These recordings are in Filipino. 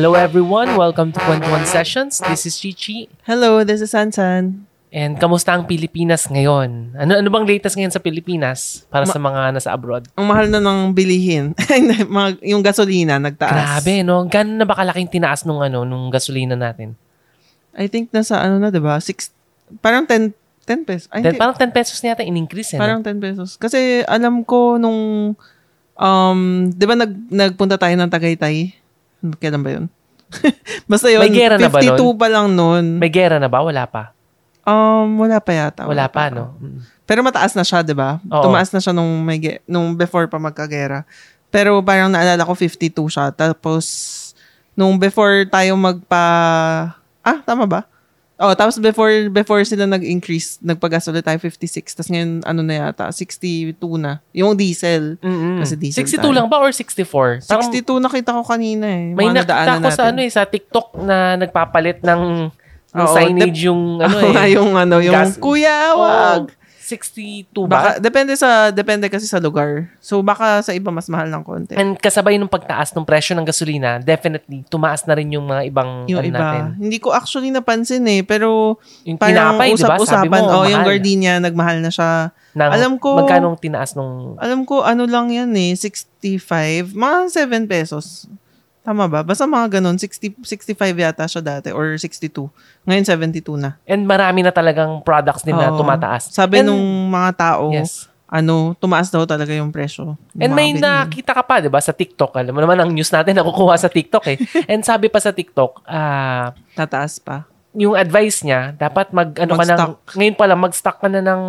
Hello everyone, welcome to Kwentuhan Sessions. This is Chichi. Hello, this is Sansan. And kamusta ang Pilipinas ngayon? Ano ano bang latest ngayon sa Pilipinas para sa mga nasa abroad? Ang mahal na ng bilihin. Yung gasolina, nagtaas. Grabe, no? Gano'n na ba kalaking tinaas nung ano, nung gasolina natin? I think nasa ano na, di ba? Six, parang 10, 10 pesos. Ay, Then, hindi. parang 10 pesos na yata in-increase, eh. parang 10 pesos. Kasi alam ko nung, um, di ba nag, nagpunta tayo ng Tagaytay? Kailan ba yun? Basta yun, May gera na ba 52 nun? pa lang nun. May gera na ba? Wala pa. Um, wala pa yata. Wala pa, no? Mm. Pero mataas na siya, 'di ba? Oo. Tumaas na siya nung may ge- nung before pa magkagera. Pero parang naalala ko 52 siya. Tapos nung before tayo magpa Ah, tama ba? Oh, tapos before before sila nag-increase, nagpagas ulit tayo 56. Tapos ngayon ano na yata, 62 na. Yung diesel. Mm-mm. Kasi diesel 62 tayo. lang ba or 64? Parang 62 nakita ko kanina eh. may Mga nakita ko sa natin. ano eh, sa TikTok na nagpapalit ng, ng Oo, signage yung ano eh. yung ano, yung Gas- kuya, wag. Oh, 62 ba? Baka, depende sa, depende kasi sa lugar. So, baka sa iba mas mahal ng konti. And kasabay nung pagtaas ng presyo ng gasolina, definitely, tumaas na rin yung mga ibang Yung ano iba. natin. Hindi ko actually napansin eh. Pero Yung parang tinapay, ba? Sabi usap-usapan. mo, oh, yung mahal. gardenia, nagmahal na siya. Nang, Alam ko- Magkano ang tinaas nung... Alam ko, ano lang yan eh, 65. Mga 7 pesos. Tama ba? Basta mga ganun, 60, 65 yata siya dati or 62. Ngayon 72 na. And marami na talagang products din na Oo. tumataas. Sabi And- nung mga tao, Yes. ano, tumaas daw talaga yung presyo. And may nakita ka pa, di ba, sa TikTok. Alam mo naman, ang news natin nakukuha sa TikTok eh. And sabi pa sa TikTok, ah, Tataas pa. Yung advice niya, dapat mag, ano ka ng, Mag-stock. ngayon pa lang, mag-stock ka na ng,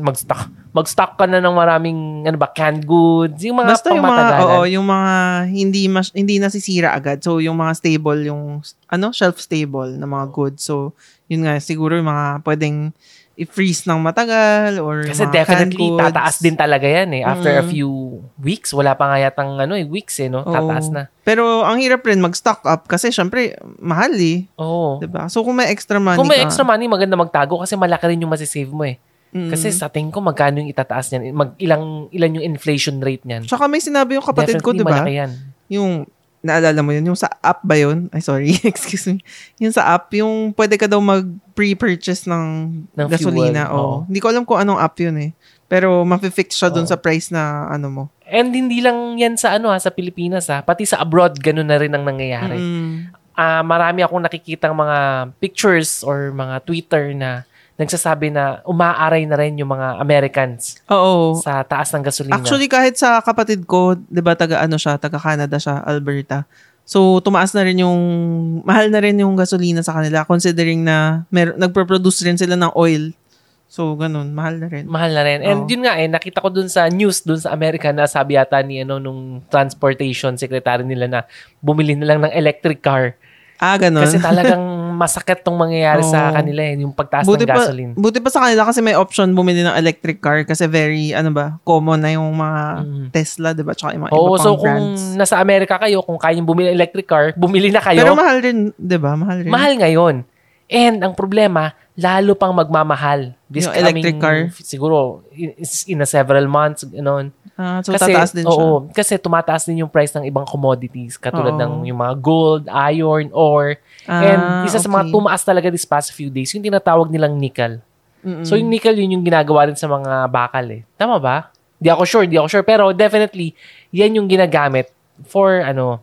mag-stock, mag-stock ka na ng maraming, ano ba, canned goods, yung mga Basta yung mga, oo, yung mga hindi mas, hindi nasisira agad. So, yung mga stable, yung, ano, shelf stable na mga goods. So, yun nga, siguro yung mga pwedeng i-freeze ng matagal or Kasi canned definitely, goods. tataas din talaga yan eh. After a Mm. few weeks, wala pa nga yatang ano eh, weeks eh, no? Oo. Tataas na. Pero, ang hirap rin mag-stock up kasi, syempre, mahal eh. Oo. Diba? So, kung may extra money Kung may ka, extra money, maganda magtago kasi malaki rin yung masisave mo eh. mm. Kasi sa tingin ko, magkano yung itataas niyan? Mag, ilang, ilan yung inflation rate niyan? Tsaka may sinabi yung kapatid ko, Definitely diba? malaki yan. Yung, naalala mo yun, yung sa app ba yun? Ay, sorry, excuse me. Yung sa app, yung pwede ka daw mag-pre-purchase ng, Ng gasolina. fuel, oo. Hindi ko alam kung anong app yun eh. Pero mafe-fix siya dun Oo. sa price na ano mo. And hindi lang yan sa ano ha, sa Pilipinas ha. Pati sa abroad, ganun na rin ang nangyayari. Mm. Ah, marami akong nakikitang mga pictures or mga Twitter na nagsasabi na umaaray na rin yung mga Americans Oo. sa taas ng gasolina. Actually, kahit sa kapatid ko, di ba, taga ano siya, taga Canada siya, Alberta. So, tumaas na rin yung, mahal na rin yung gasolina sa kanila considering na mer- nagpo-produce rin sila ng oil. So, ganun, mahal na rin. Mahal na rin. And Oo. yun nga eh, nakita ko dun sa news dun sa Amerika na sabi yata ni ano nung transportation secretary nila na bumili na lang ng electric car. Ah, ganun. Kasi talagang masakit tong mangyayari sa Oo. kanila eh, yung pagtaas buti ng pa, gasoline. buti pa sa kanila kasi may option bumili ng electric car kasi very, ano ba, common na yung mga Mm. Tesla, di ba? Tsaka yung mga Oo, iba so pang kung brands. nasa Amerika kayo, kung kayang bumili ng electric car, bumili na kayo. Pero mahal rin, di ba? Mahal rin. mahal ngayon. And ang problema, lalo pang magmamahal. This Yung electric coming, car? Siguro, in, in a several months, ano, Ah, so, kasi, tataas din siya. oo, kasi tumataas din yung price ng ibang commodities katulad Oo. ng yung mga gold, iron, ore. Ah, and isa sa mga okay. tumaas talaga this past few days, yung tinatawag nilang nickel. Mm-mm. So yung nickel, yun yung ginagawa rin sa mga bakal eh. Tama ba? Di ako sure, di ako sure. Pero definitely, yan yung ginagamit for ano,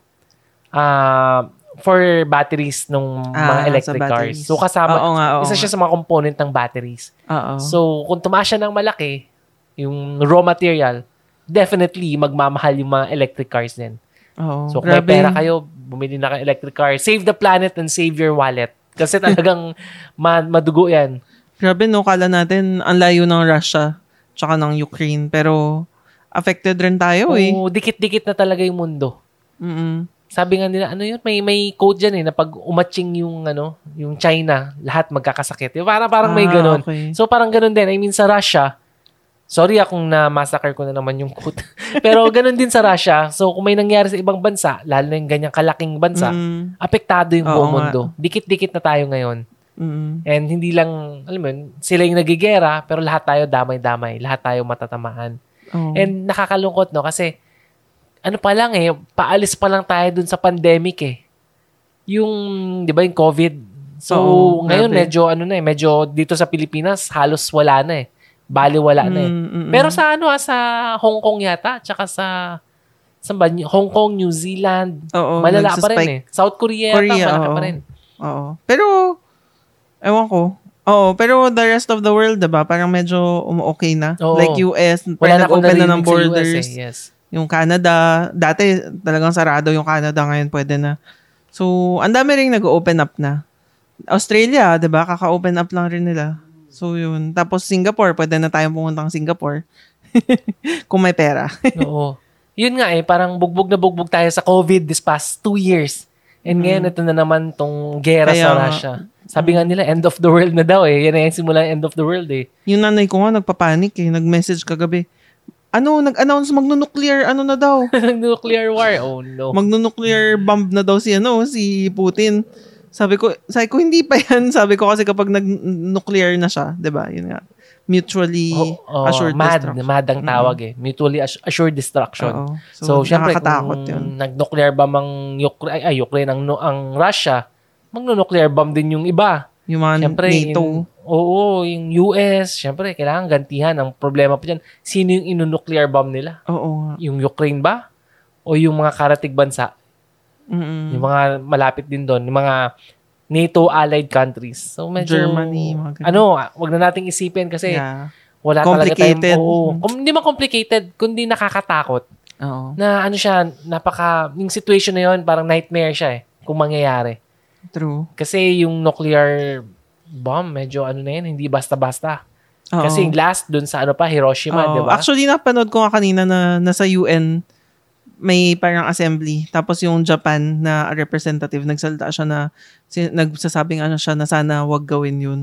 ah for batteries ng mga Ah, electric cars. So kasama, Oo nga, oo isa siya sa mga component ng batteries. Oo. So, kung tumaas siya ng malaki, yung raw material, definitely magmamahal yung mga electric cars din. Oo. So, kung may Grabe. pera kayo, bumili na kayo electric car. Save the planet and save your wallet. Kasi talagang ma- madugo yan. Grabe, no? Kala natin ang layo ng Russia tsaka ng Ukraine. Pero, affected rin tayo eh. Oo, dikit-dikit na talaga yung mundo. Mm-mm. Sabi nga nila, ano yun, may may quote dyan eh, na pag umatching yung, ano, yung China, lahat magkakasakit. Yung Parang, parang may Ah, ganun. okay. So, parang ganun din. I mean, sa Russia, sorry akong na-massacre ko na naman yung quote. Pero ganun din sa Russia. So, kung may nangyari sa ibang bansa, lalo na yung ganyang kalaking bansa, Mm, apektado yung Oo buong nga. mundo. Dikit-dikit na tayo ngayon. mm. And hindi lang, alam mo yun, sila yung nagigera, pero lahat tayo damay-damay. Lahat tayo matatamaan. Oo. And nakakalungkot, no? Kasi, ano pa lang eh, paalis pa lang tayo dun sa pandemic eh. yung, di ba, yung COVID. So, Oo, ngayon grabe. medyo, ano na eh, medyo dito sa Pilipinas, halos wala na eh. Bali wala na eh. Mm, mm, mm. Pero sa ano ah, sa Hong Kong yata, tsaka sa, sa ba, Hong Kong, New Zealand, Oo, malala pa rin eh. South Korea, yata, Korea, malaki oo. pa rin. Oo. Pero, ewan ko. Oo, pero the rest of the world, diba? Parang medyo um, okay na. Oo. Like US, Wala parang nag-open na ng sa borders. US eh. Yes. Yung Canada, dati talagang sarado yung Canada, ngayon pwede na. So, ang dami rin nag-open up na. Australia, 'di ba? Kaka-open up lang rin nila. So, yun. Tapos Singapore, pwede na tayong pumuntang Singapore. Kung may pera. Oo. Yun nga eh, parang bugbog na bugbog tayo sa COVID this past two years. And ngayon, ito na naman tong gera Mm. Kaya sa. Russia. Sabi nga nila, end of the world na daw eh. Yan na yung simula end of the world eh. yung nanay ko nga nagpapanik eh. Nag-message kagabi. Ano, nag-announce magno-nuclear ano na daw. Nuclear war. Oh no. Magno-nuclear bomb na daw si ano, si Putin. Sabi ko, sabi ko hindi pa yan. Sabi ko kasi kapag nag-nuclear na siya, 'di ba? Yun nga. Mutually Oh, oh, assured mad. destruction. Mad ang tawag eh. Mutually assu- assured destruction. Oo. So, syempre, nakakatakot kung yun. nag-nuclear bomb ang Ukraine, ay, Ukraine, ang, ang Russia, magno-nuclear bomb din yung iba. Yung mga Syempre, NATO. yung- oo, yung US, syempre, kailangan gantihan. Ang problema pa dyan, sino yung inu-nuclear bomb nila? Oo. Yung Ukraine ba? O yung mga karatig bansa? Mm-mm. Yung mga malapit din doon, yung mga NATO allied countries. So medyo Germany, mga ganun. ano, wag na nating isipin kasi Yeah. wala Complicated. talaga tayong kum- hindi man complicated, kundi nakakatakot Oo. na ano siya, napaka yung situation na yon parang nightmare siya eh kung mangyayari. True. Kasi yung nuclear bomb, medyo ano na yan, hindi basta-basta. Oo. Kasi yung last dun sa ano pa, Hiroshima, di ba? Actually, napanood ko nga kanina na nasa UN may parang assembly. Tapos yung Japan na representative, nagsalita siya na, si, nagsasabing ano siya na sana wag gawin yun.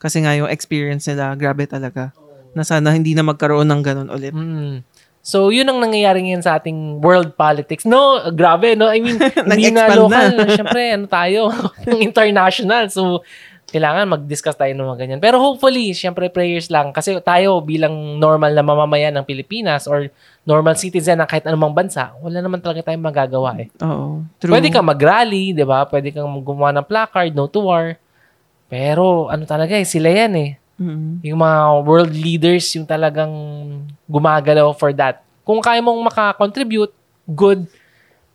Kasi nga yung experience nila, grabe talaga. Na sana hindi na magkaroon ng ganun ulit. Mm. So, yun ang nangyayari ngayon sa ating world politics. No, grabe, no? I mean, hindi na local. na. Siyempre, ano tayo? international. So, kailangan mag-discuss tayo ng mga ganyan. Pero hopefully, siyempre prayers lang. Kasi tayo bilang normal na mamamayan ng Pilipinas or normal citizen ng kahit anumang bansa, wala naman talaga tayong magagawa eh. Oo. True. Pwede kang mag-rally, di ba? Pwede kang gumawa ng placard, no to war. Pero ano talaga eh, sila yan eh. Mm. Yung mga world leaders yung talagang gumagalaw for that. Kung kaya mong makakontribute, good.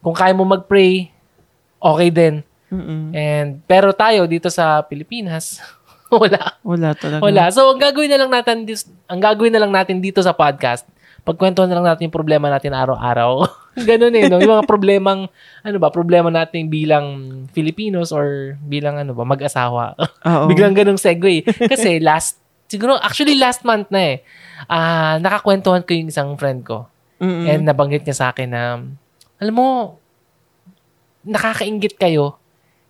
Kung kaya mong mag-pray, okay din. Mm-mm. And pero tayo dito sa Pilipinas, wala. Wala talaga. Wala. So ang gagawin na lang natin dis, ang gagawin na lang natin dito sa podcast, pagkwento na lang natin yung problema natin araw-araw. Ganun eh, no? Yung mga problemang ano ba, problema natin bilang Filipinos or bilang ano ba, mag-asawa. Biglang ganung segue. Kasi last, siguro, actually last month na eh, ah nakakwentuhan ko yung isang friend ko. Mm-mm. And nabanggit niya sa akin na, alam mo, nakakaingit kayo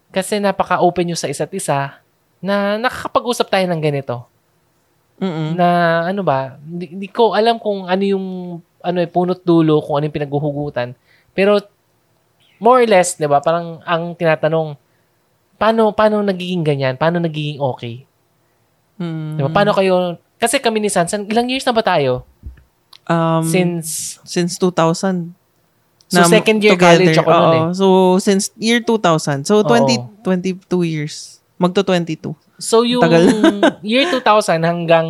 kasi napaka-open nyo sa isa't isa na nakakapag-usap tayo ng ganito. Mm-mm. Na ano ba, hindi, hindi ko alam kung ano yung ano eh, punot dulo, kung ano yung pinaghuhugutan. Pero more or less, 'di ba? Parang ang tinatanong paano paano nagiging ganyan? Paano nagiging okay? Mm. 'Di ba? Paano kayo kasi kami ni Sansan, ilang years na ba tayo? Um, Since since 2000. So, second year college ako nun eh. Oo. So, since year 2000. So, 20, Oo. 22 years. Magto 22. So yung Tagal. year 2000 hanggang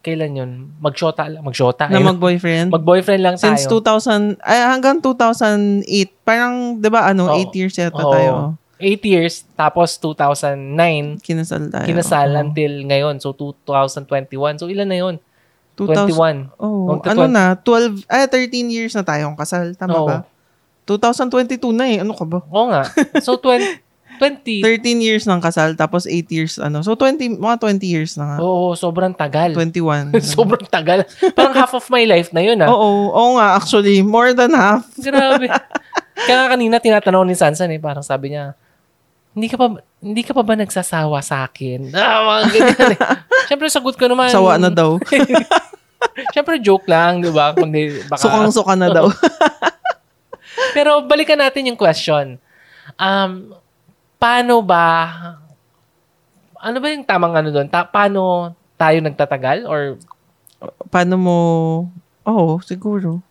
kailan yun? Magshota lang. Magshota. Na mag-boyfriend. Mag-boyfriend lang tayo. Since 2000, ay hanggang 2008. Parang, di ba, ano, Oo. 8 years yata Oo. tayo. 8 years. Tapos 2009. Kinasal tayo. Kinasal Oo. until ngayon. So 2021. So ilan na yun? 2000 21. Oh, ano na, 12, ay 13 years na tayong kasal. Tama Oo. ba? 2022 na eh. Ano ka ba? Oo nga. So 20, 20. 13 years ng kasal, tapos 8 years, ano. So, 20, mga 20 years na nga. Oo, sobrang tagal. 21. sobrang tagal. Parang half of my life na yun ah. Oo, oo nga, actually, more than half. Grabe. Kaya kanina tinatanong ni Sansan eh, parang sabi niya, hindi ka pa hindi ka pa ba nagsasawa sa akin? Ah, mga ganyan eh. Siyempre, sagot ko naman. Sawa na daw. Siyempre, joke lang, di ba? Kundi, baka... Sukang-suka na daw. Pero balikan natin yung question. Um, paano ba, ano ba yung tamang ano doon? Ta- paano tayo nagtatagal? Or, Paano mo, oh, siguro.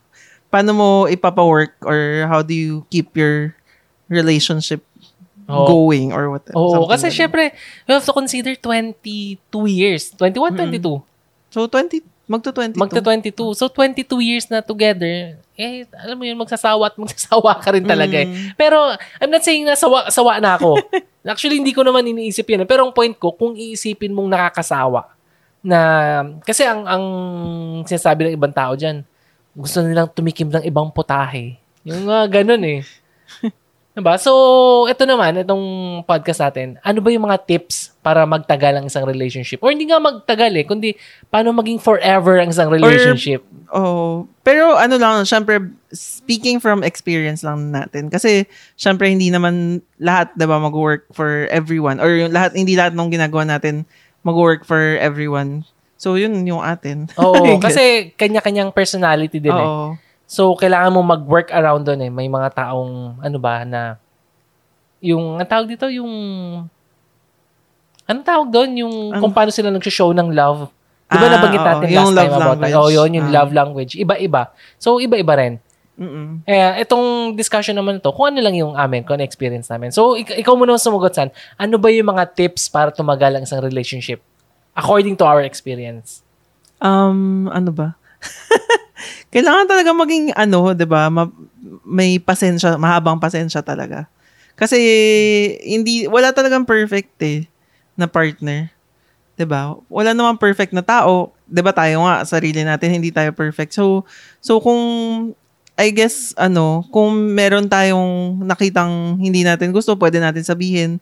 Paano mo ipapa-work or how do you keep your relationship Oo. going or what. Oo, something kasi ganun. syempre, we have to consider 22 years. 21, 22. So, 20, magto 22. Magta 22. So, 22 years na together, eh, alam mo yun, magsasawa at magsasawa ka rin talaga eh. Mm. Pero, I'm not saying na sawa, sawa na ako. Actually, hindi ko naman iniisip yun. eh. Pero ang point ko, kung iisipin mong nakakasawa, na, kasi ang, ang sinasabi ng ibang tao dyan, gusto nilang tumikim ng ibang putahe. Yung mga ganun eh. Diba? So, ito naman, itong podcast natin, ano ba yung mga tips para magtagal ang isang relationship? Or hindi nga magtagal eh, kundi paano maging forever ang isang relationship? Oh, pero ano lang, syempre, speaking from experience lang natin. Kasi, syempre, hindi naman lahat, diba, mag-work for everyone. Or yung lahat, hindi lahat ng ginagawa natin mag-work for everyone. So, yun yung atin. Oo, kasi kanya-kanyang personality din eh. Oo. So, kailangan mo mag-work around doon eh. May mga taong, ano ba, na, yung, ang tawag dito, yung, anong tawag doon? Yung, Ano? kung paano sila nag-show ng love. Di ba Ah, nabanggit oo. natin Yung last love time about that? Oo, yun, yung Ah. love language. Iba-iba. So, iba-iba rin. Mm-mm. Eh, itong discussion naman to, kung ano lang yung amin, kung ano experience namin. So, ik- ikaw muna sumugot, San. Ano ba yung mga tips para tumagal ang isang relationship? According to our experience. Um, ano ba? Kailangan talaga maging ano, 'di ba? Ma- may pasensya, mahabang pasensya talaga. Kasi hindi wala talagang perfect eh na partner. 'Di ba? Wala namang perfect na tao. 'Di ba tayo nga sarili natin hindi tayo perfect. So so kung I guess ano, kung meron tayong nakitang hindi natin gusto, pwede natin sabihin.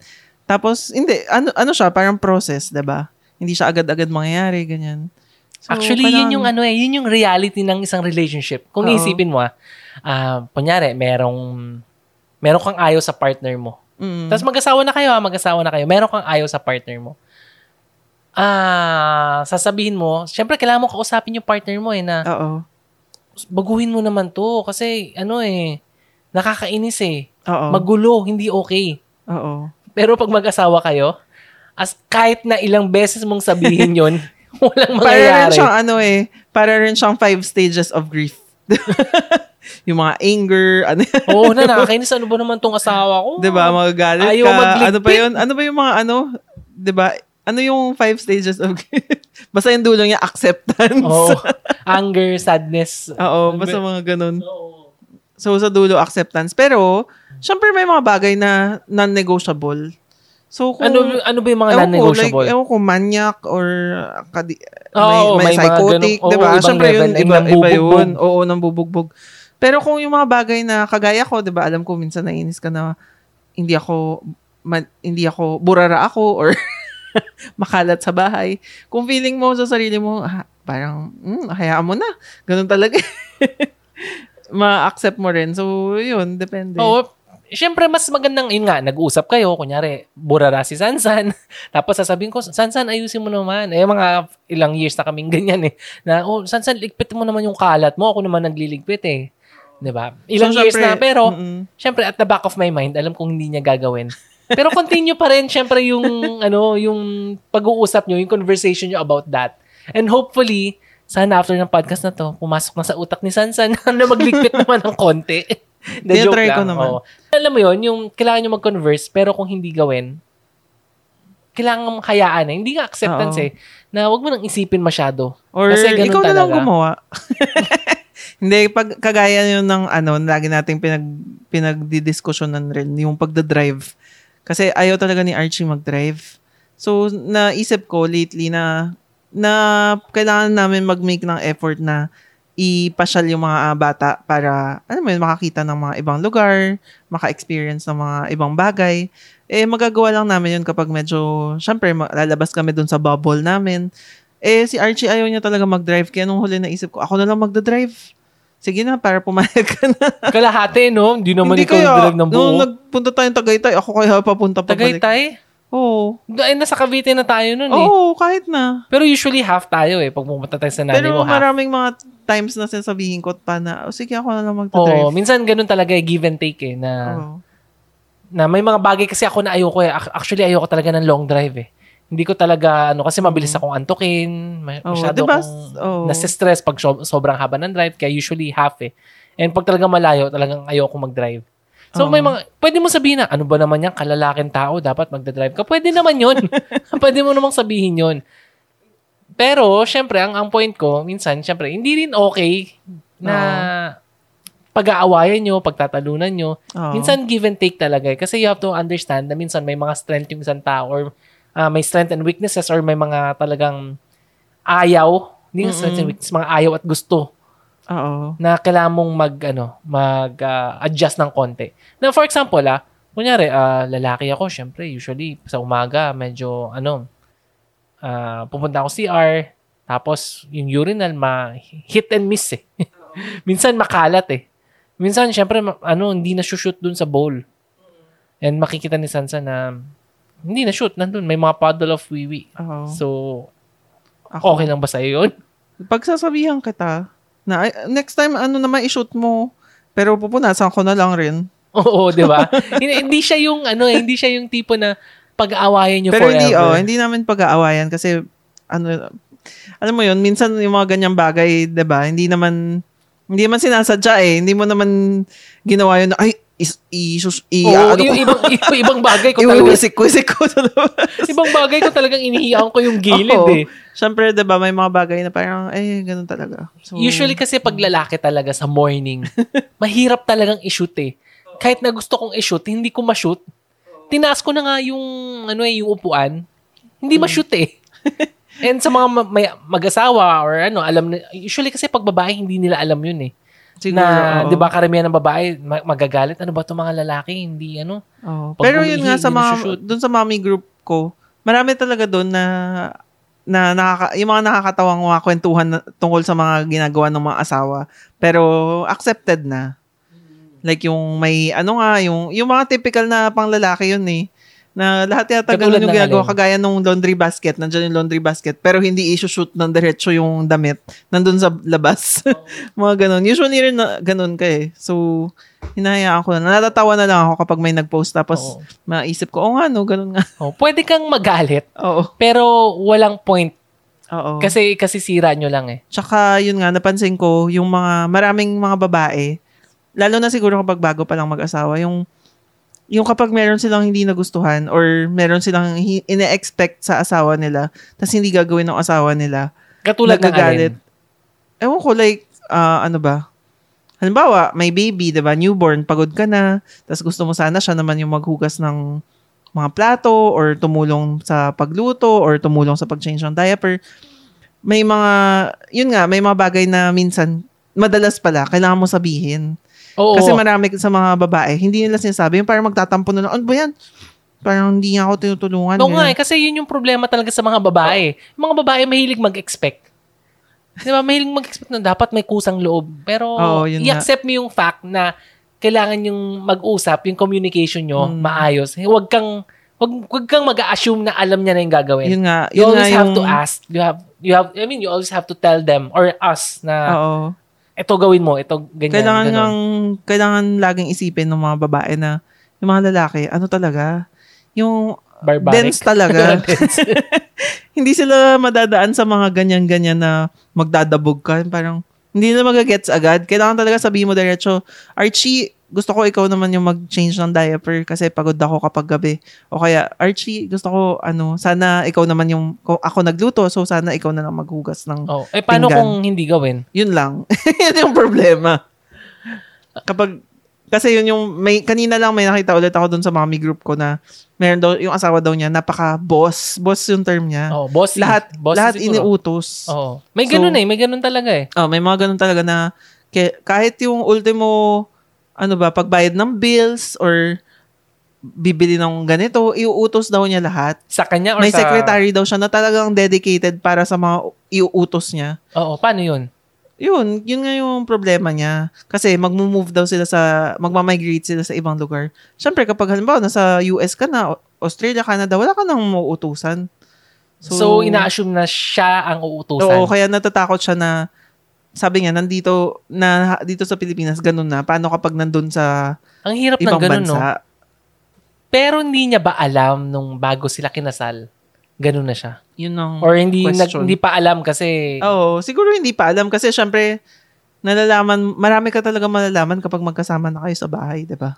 Tapos hindi ano ano siya, parang process, 'di ba? Hindi siya agad-agad mangyayari ganyan. So, Actually, kailangan- yun yung ano eh, yun yung reality ng isang relationship. Kung Oo. iisipin mo ah, ah, kunyari, merong, meron kang ayaw sa partner mo. Mm. Tapos mag-asawa na kayo ah, mag-asawa na kayo. Meron kang ayaw sa partner mo. Ah, sasabihin mo, syempre kailangan mo kausapin yung partner mo eh na Oo. baguhin mo naman to kasi ano eh, nakakainis eh. Oo. Magulo, hindi okay. Oo. Pero pag mag-asawa kayo, as kahit na ilang beses mong sabihin yon walang Para rin mangyayari. siyang ano eh, para rin siyang five stages of grief. yung mga anger, ano Oo na, nakakainis. Ano ba naman tong asawa ko? 'di ba, magagalit Ayaw ka. magligpit. Ano pa 'yun? Ano ba yung mga ano, 'di ba? Ano yung five stages of grief? basta yung dulo niya acceptance. Oo. Anger, sadness. Oo, basta mga ganun. So sa dulo acceptance. Pero syempre may mga bagay na non-negotiable. So kung Ano, ano ba yung mga non-negotiable? Like, ewan ko, maniac or kadi, Oo, may, may, psychotic, di ba? Siyempre yun, iba, iba yun. Oo, nang bubugbog. Pero kung yung mga bagay na kagaya ko, di ba, alam ko minsan nainis ka na hindi ako, ma- hindi ako, burara ako or makalat sa bahay. Kung feeling mo sa sarili mo, ah, parang, hmm, hayaan mo na. Ganun talaga. Ma-accept mo rin. So, yun, depende. Oo. Siyempre, mas magandang, yun nga, nag-uusap kayo, kunyari, burara si Sansan. Tapos sasabihin ko, Sansan, ayusin mo naman. Eh, mga ilang years na kaming ganyan eh. Na, oh, Sansan, ligpit mo naman yung kalat mo. Ako naman nagliligpit eh. 'Di ba? Ilang So, years syempre, na, pero, mm-mm. syempre, at the back of my mind, alam kong hindi niya gagawin. Pero continue pa rin, syempre, yung, ano, yung pag-uusap nyo, yung conversation nyo about that. And hopefully, sana after ng podcast na to, pumasok na sa utak ni Sansan na magligpit naman ng konti. Tinatry ko naman. Oo. Alam mo yun, yung kailangan nyo mag-converse, pero kung hindi gawin, kailangan mong hayaan eh. Hindi nga acceptance Oo. eh. Na wag mo nang isipin masyado. Or Kasi ganun ikaw na lang gumawa. Hindi, pag kagaya yun ng ano, lagi nating pinag, pinagdidiskusyonan rin, yung pagdadrive. Kasi ayaw talaga ni Archie mag-drive. So, naisip ko lately na na kailangan namin mag-make ng effort na ipasyal yung mga ah, bata para, ano mo yun, makakita ng mga ibang lugar, maka-experience ng mga ibang bagay. Eh, magagawa lang namin yun kapag medyo, syempre, lalabas kami dun sa bubble namin. Eh, si Archie ayaw niya talaga mag-drive. Kaya nung huli naisip ko, ako na lang magda-drive. Sige na, para pumayag ka na. Kalahati, no? Hindi naman Hindi ikaw kaya, drive ng buo. nung nagpunta tayong Tagaytay, ako kaya papunta pa. Tagaytay? Oo. Ay, nasa Cavite na tayo nun eh. Oo, kahit na. Pero usually half tayo eh. Pag pumunta tayo sa nanay Pero mo, half. maraming mga times na sinasabihin ko pa na, oh, sige ako na lang Oo, magta-drive. minsan ganun talaga eh, give and take eh. Na, Oo. na may mga bagay kasi ako na ayoko eh. Ac- Actually, ayoko talaga ng long drive eh. Hindi ko talaga, ano, kasi mabilis akong antukin. ma- Oo, Masyado diba? akong Oo. nasistress pag so- sobrang haba ng drive. Kaya usually half eh. And pag talaga malayo, talagang ayoko mag-drive. So Oo. may mga, pwede mo sabihin na, ano ba naman yan, kalalaking tao, dapat magdadrive ka. Pwede naman yun. pwede mo namang sabihin yun. Pero, syempre, ang, ang point ko, minsan, syempre, hindi rin okay na pag-aawayan nyo, pagtatalunan nyo. Oo. Minsan, give and take talaga. eh. Kasi you have to understand na minsan may mga strength yung isang tao or ah, may strength and weaknesses or may mga talagang ayaw. Hindi yung strength and weakness, mga ayaw at gusto Oo. na kailangan mong mag ano, mag ah, adjust ng konti. Na for example, ah, kunyari ah, lalaki ako, syempre usually sa umaga medyo ano ah, pupunta ako CR tapos yung urinal ma hit and miss eh. Minsan makalat eh. Minsan syempre ano hindi na shoot dun sa bowl. And makikita ni Sansa na hindi na shoot nandun may mga puddle of wiwi. So Ako, okay lang ba sa yun? Pagsasabihan kita, na "Ay, next time, ano naman i-shoot mo, pero pupunasan ko na lang rin. Oo, di ba? hindi, hindi siya yung ano, eh, hindi siya yung tipo na pag-aawayan niyo Pero forever. hindi, oh, hindi namin pag-aawayan kasi, ano, alam mo yun, minsan yung mga ganyang bagay, 'di ba hindi naman, hindi naman sinasadya eh. Hindi mo naman ginawa yun na, ay, is, i, sus, i, Oo, ano yung ibang, ibang, ibang bagay ko talaga, iwiwisik-wisik ko ibang bagay ko talagang inihiyaan ko yung gilid Oo. eh. Siyempre, 'di ba may mga bagay na parang, eh, ganun talaga. So, Usually kasi pag lalaki talaga sa morning, mahirap talagang i-shoot eh. Kahit na gusto kong i-shoot, hindi ko ma-shoot. Tinaas ko na nga yung, ano eh, yung upuan. Hindi ma-shoot eh. And sa mga ma- may mag-asawa or ano, alam na, usually kasi pag babae, hindi nila alam yun eh. siguro, na. 'di ba, karamihan ng babae ma- magagalit. Ano ba 'tong mga lalaki? Hindi ano. Pag Pero yun nga sa mga doon sa mommy group ko, marami talaga doon na na nakaka, yung mga nakakatawang mga kwentuhan na, tungkol sa mga ginagawa ng mga asawa. Pero accepted na. Like yung may ano nga, yung yung mga typical na panglalaki yun eh. Na lahat yata ganun yung ng ginagawa. Kagaya nung laundry basket. Nandiyan yung laundry basket. Pero hindi i-shoot ng diretso yung damit. Nandun sa labas. mga ganun. Usually rin na, ganun ka eh. So, hinahayaan ko na. Natatawa na lang ako kapag may nag-post. Tapos, Oo. maisip ko, oh nga no, ganun nga. Oh, pwede kang magalit, Oo. pero walang point Oo. kasi kasi sira nyo lang eh. Tsaka, yun nga, napansin ko, yung mga, maraming mga babae, lalo na siguro kapag bago pa lang mag-asawa, yung, yung kapag meron silang hindi nagustuhan or meron silang ine-expect sa asawa nila, tapos hindi gagawin ng asawa nila, Katulad ng alin. Ewan ko, like, ah, ano ba? Halimbawa, may baby, 'di ba Newborn, pagod ka na, tapos gusto mo sana siya naman yung maghugas ng mga plato or tumulong sa pagluto or tumulong sa pag-change ng diaper. May mga, yun nga, may mga bagay na minsan, madalas pala, kailangan mo sabihin. Oo. Kasi marami sa mga babae, hindi nila sinasabi, yung parang magtatampo na ano ba yan? Parang hindi nga ako tinutulungan. Oo nga eh, kasi yun yung problema talaga sa mga babae. Yung mga babae mahilig mag-expect. Di ba? Mahilig mag-expect na dapat may kusang loob. Pero Oo, yun nga. i-accept mo yung fact na kailangan yung mag-usap, yung communication nyo, Hmm. maayos. Huwag kang Wag, wag kang mag-assume na alam niya na yung gagawin. Yun nga, you yun nga always have yung, to ask. You have, you have, I mean, you always have to tell them or us na Oo. Ito gawin mo, ito ganyan. kailangan ganun. ngang, kailangan laging isipin ng mga babae na yung mga lalaki, ano talaga, yung Barbaric. dense talaga. hindi sila madadaan sa mga ganyan-ganyan na magdadabog ka. Parang, hindi na magagets agad. Kailangan talaga sabihin mo diretso, Archie, gusto ko ikaw naman yung mag-change ng diaper kasi pagod ako kapag gabi. O kaya, Archie, gusto ko, ano, sana ikaw naman yung, ko- ako nagluto, so sana ikaw na lang maghugas ng Oh, eh paano Pinggan. kung hindi gawin? yun lang. yun yung problema. Kapag, kasi yun yung, may, kanina lang may nakita ulit ako dun sa mommy group ko na, meron daw, yung asawa daw niya, napaka-boss. Boss yung term niya. Oh, bossy. lahat, Bossy lahat siguro. iniutos. Oo. May So- ganun eh, may ganun talaga eh. Oh, may mga ganun talaga na, kahit yung ultimo, ano ba, pagbayad ng bills, or bibili ng ganito, iuutos daw niya lahat. Sa kanya or May sa... secretary daw siya na talagang dedicated para sa mga iuutos niya. Oo, paano yun? Yun, yun nga yung problema niya. Kasi magmo-move daw sila sa, magmamigrate sila sa ibang lugar. Siyempre, kapag halimbawa, nasa US ka na, Australia, Canada, wala ka nang mauutusan. So, ina-assume na siya ang uutusan. Oo, kaya natatakot siya na, sabi niya, nandito, na, dito sa Pilipinas, ganun na. Paano kapag nandun sa ang hirap ng ibang ganun, no? bansa? Pero hindi niya ba alam nung bago sila kinasal? Ganun na siya. Yun ang Or hindi nag, hindi pa alam kasi Oo, siguro hindi pa alam kasi syempre, nalalaman, marami ka talaga malalaman kapag magkasama na kayo sa bahay, di ba?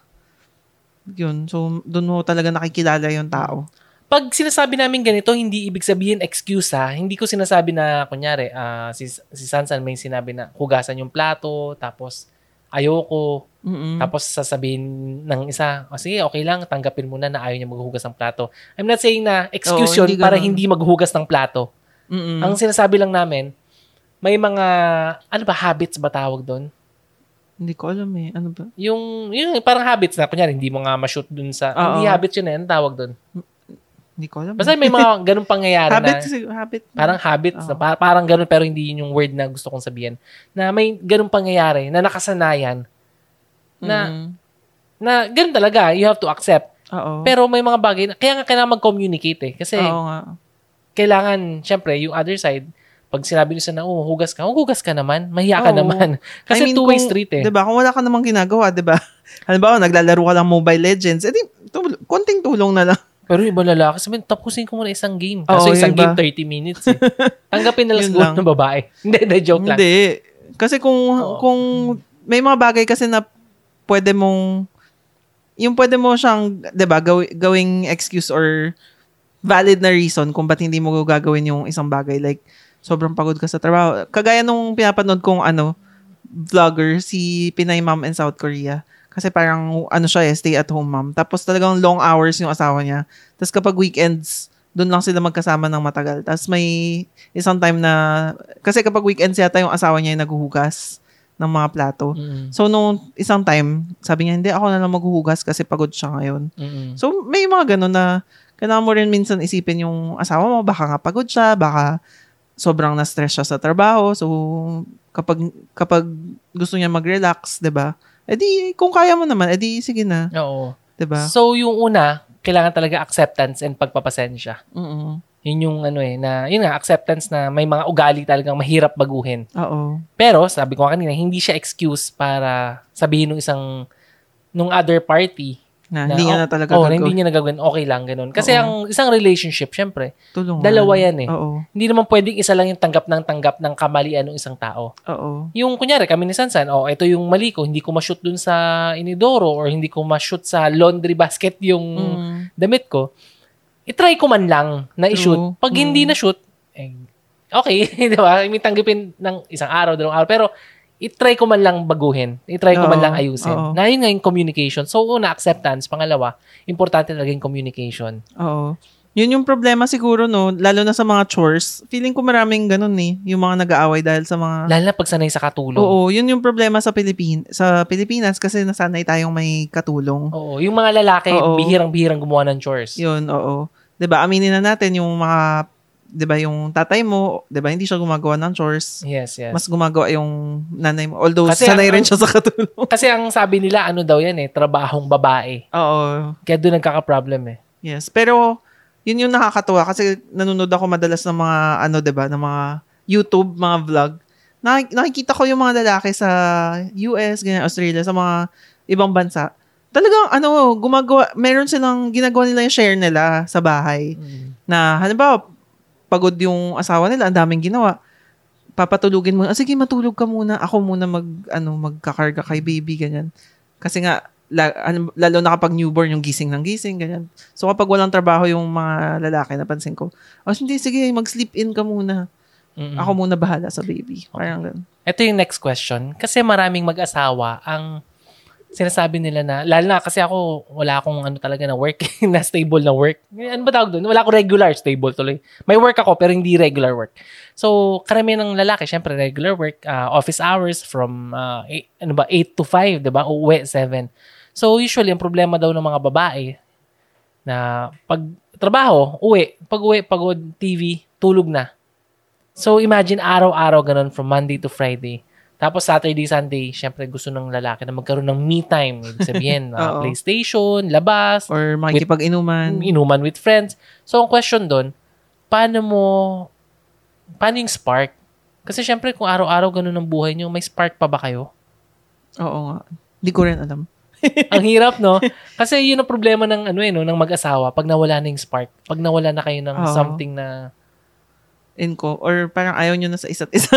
Yun. So, doon mo talaga nakikilala yung tao. Pag sinasabi namin ganito, hindi ibig sabihin excuse ha. Hindi ko sinasabi na, kunyari, ah, si, si Sansan may sinabi na hugasan yung plato, tapos ayoko, Mm-mm. tapos sasabihin ng isa, o sige, okay lang, tanggapin mo na na ayaw niya maghugas ng plato. I'm not saying na excuse Oo, yun hindi para ganun. hindi maghugas ng plato. Mm-mm. Ang sinasabi lang namin, may mga, ano ba, habits ba tawag doon? Hindi ko alam eh. Ano ba? Yung, yung parang habits na, kunyari, hindi mo nga ma-shoot dun sa, Oo. hindi habits yun eh, ano tawag doon? Hindi ko alam. Basta eh. may mga ganun pangyayari habit. na, kasi- habit. parang habits, Oo. na, pa- parang ganun, pero hindi yun yung word na gusto kong sabihin, na may ganun pangyayari, na nakasanayan, na, Mm. na ganun talaga, you have to accept. Oo. Pero may mga bagay, na, kaya nga kailangan mag-communicate eh, kasi Oo nga. kailangan, syempre, yung other side, pag sinabi nyo sa na, oh, hugas ka, oh, hugas ka naman, mahiya ka Oo. naman. Kasi I mean, two-way street eh. 'Di ba? Kung wala ka namang ginagawa, 'di ba? Halimbawa, naglalaro ka lang Mobile Legends, edi tul- konting tulong na lang. Pero iba lalaki, sabihin, tapusin ko muna isang game. Oo, Kaso isang yung game, iba. 30 minutes eh. Tanggapin na lang Yun siguro lang. ng babae. Hindi, hindi, joke lang. Hindi. Kasi kung Oo. kung may mga bagay kasi na pwede mong yung pwede mo siyang, 'di ba, gawi- gawing excuse or valid na reason kung ba't hindi mo gagawin yung isang bagay like sobrang pagod ka sa trabaho. Kagaya nung pinapanood kong ano vlogger si Pinay Mom in South Korea. Kasi parang ano siya eh, stay at home mom. Tapos talagang long hours yung asawa niya. Tapos kapag weekends, doon lang sila magkasama ng matagal. Tapos may isang time na, kasi kapag weekends yata yung asawa niya yung naghuhugas ng mga plato. Mm-mm. So, nung isang time, sabi niya, hindi, ako na lang maghuhugas kasi pagod siya ngayon. Mm-mm. So, may mga ganun na kailangan mo rin minsan isipin yung asawa mo, baka nga pagod siya, baka sobrang na-stress siya sa trabaho. So, kapag kapag gusto niya mag-relax, 'di ba? Edi kung kaya mo naman, edi sige na, Oo. 'di ba? So, yung una, kailangan talaga acceptance and pagpapasensya. Mm. Yun yung ano eh, na, yun nga, acceptance na may mga ugali talagang mahirap baguhin. Oo. Pero, sabi ko kanina, hindi siya excuse para sabihin ng isang, nung other party, Na, na, hindi niya na talaga oh, gagawin. hindi niya nagagawin, okay lang, ganun. Kasi Oo. ang isang relationship, syempre, Tulungan. dalawa yan eh. Oo. hindi naman pwedeng isa lang yung tanggap ng tanggap ng kamalian ng isang tao. Oo. Yung kunyari, kami ni Sansan, oh, ito yung mali ko, hindi ko ma-shoot dun sa inidoro or hindi ko ma-shoot sa laundry basket yung Mm. damit ko, itry ko man lang na i-shoot. Pag hindi Mm. na-shoot, eh, okay, di ba? I mean, tanggapin ng isang araw, dalawang araw. Pero, itry ko man lang baguhin. Itry ko man Oo. lang ayusin. Oo. Na yun nga yung communication. So, una, acceptance. Pangalawa, importante talaga yung communication. Oo. Yun yung problema siguro, no? Lalo na sa mga chores. Feeling ko maraming ganun eh. Yung mga nag-aaway dahil sa mga... Lalo na pag sanay sa katulong. Oo, yun yung problema sa Pilipin sa Pilipinas kasi nasanay tayong may katulong. Oo. Yung mga lalaki, Oo. bihirang-bihirang gumawa ng chores. Yun, oo. 'Di ba? Aminin na natin yung mga 'di ba yung tatay mo, 'di ba, hindi siya gumagawa ng chores. Yes, yes. Mas gumagawa yung nanay mo. Although Kasi sanay ang- rin siya sa katulong. Kasi ang sabi nila, ano daw yan eh, trabahong babae. oo. Kaya doon nagkaka-problem eh. Yes. Pero yun yung nakakatuwa kasi nanonood ako madalas ng mga ano 'di ba, ng mga YouTube, mga vlog. Nak- nakikita ko yung mga lalaki sa US, ganyan, Australia, sa mga ibang bansa. Talagang ano, gumagawa, meron silang ginagawa nila yung share nila sa bahay. na halimbawa pagod yung asawa nila, ang daming ginawa. Papatulugin mo, ah, sige matulog ka muna, ako muna mag ano magkakarga kay baby ganyan. Kasi nga ano, lalo na kapag newborn yung gising ng gising ganyan. So kapag walang trabaho yung mga lalaki, napansin ko, oh hindi sige, mag-sleep in ka muna. Mm-mm. Ako muna bahala sa baby. Parang ganun. Ito yung next question. Kasi maraming mag-asawa ang sinasabi nila na, lalo na kasi ako, wala akong ano talaga na work, na stable na work. Ano ba tawag doon? Wala akong regular, stable tuloy. May work ako, pero hindi regular work. So, karamihan ng lalaki, syempre regular work, uh, office hours from, uh, eight, ano ba, 8 to 5, di ba? Uwi, 7. So, usually, ang problema daw ng mga babae, na pag trabaho, uwi, pag uwi, pagod, TV, tulog na. So, imagine araw-araw ganun from Monday to Friday. Tapos Saturday, Sunday, syempre gusto ng lalaki na magkaroon ng me time. Ibig sabihin, uh. PlayStation, labas, Or makikipag-inuman. inuman with friends. So, ang question doon, paano mo, paano yung spark? Kasi syempre, kung araw-araw ganun ang buhay nyo, may spark pa ba kayo? Oo nga. Hindi ko rin alam. ang hirap, no? Kasi yun ang problema ng, ano eh, no, ng mag-asawa pag nawala na yung spark. Pag nawala na kayo ng Oo. something na... In ko. Or parang ayaw nyo na sa isa't isa.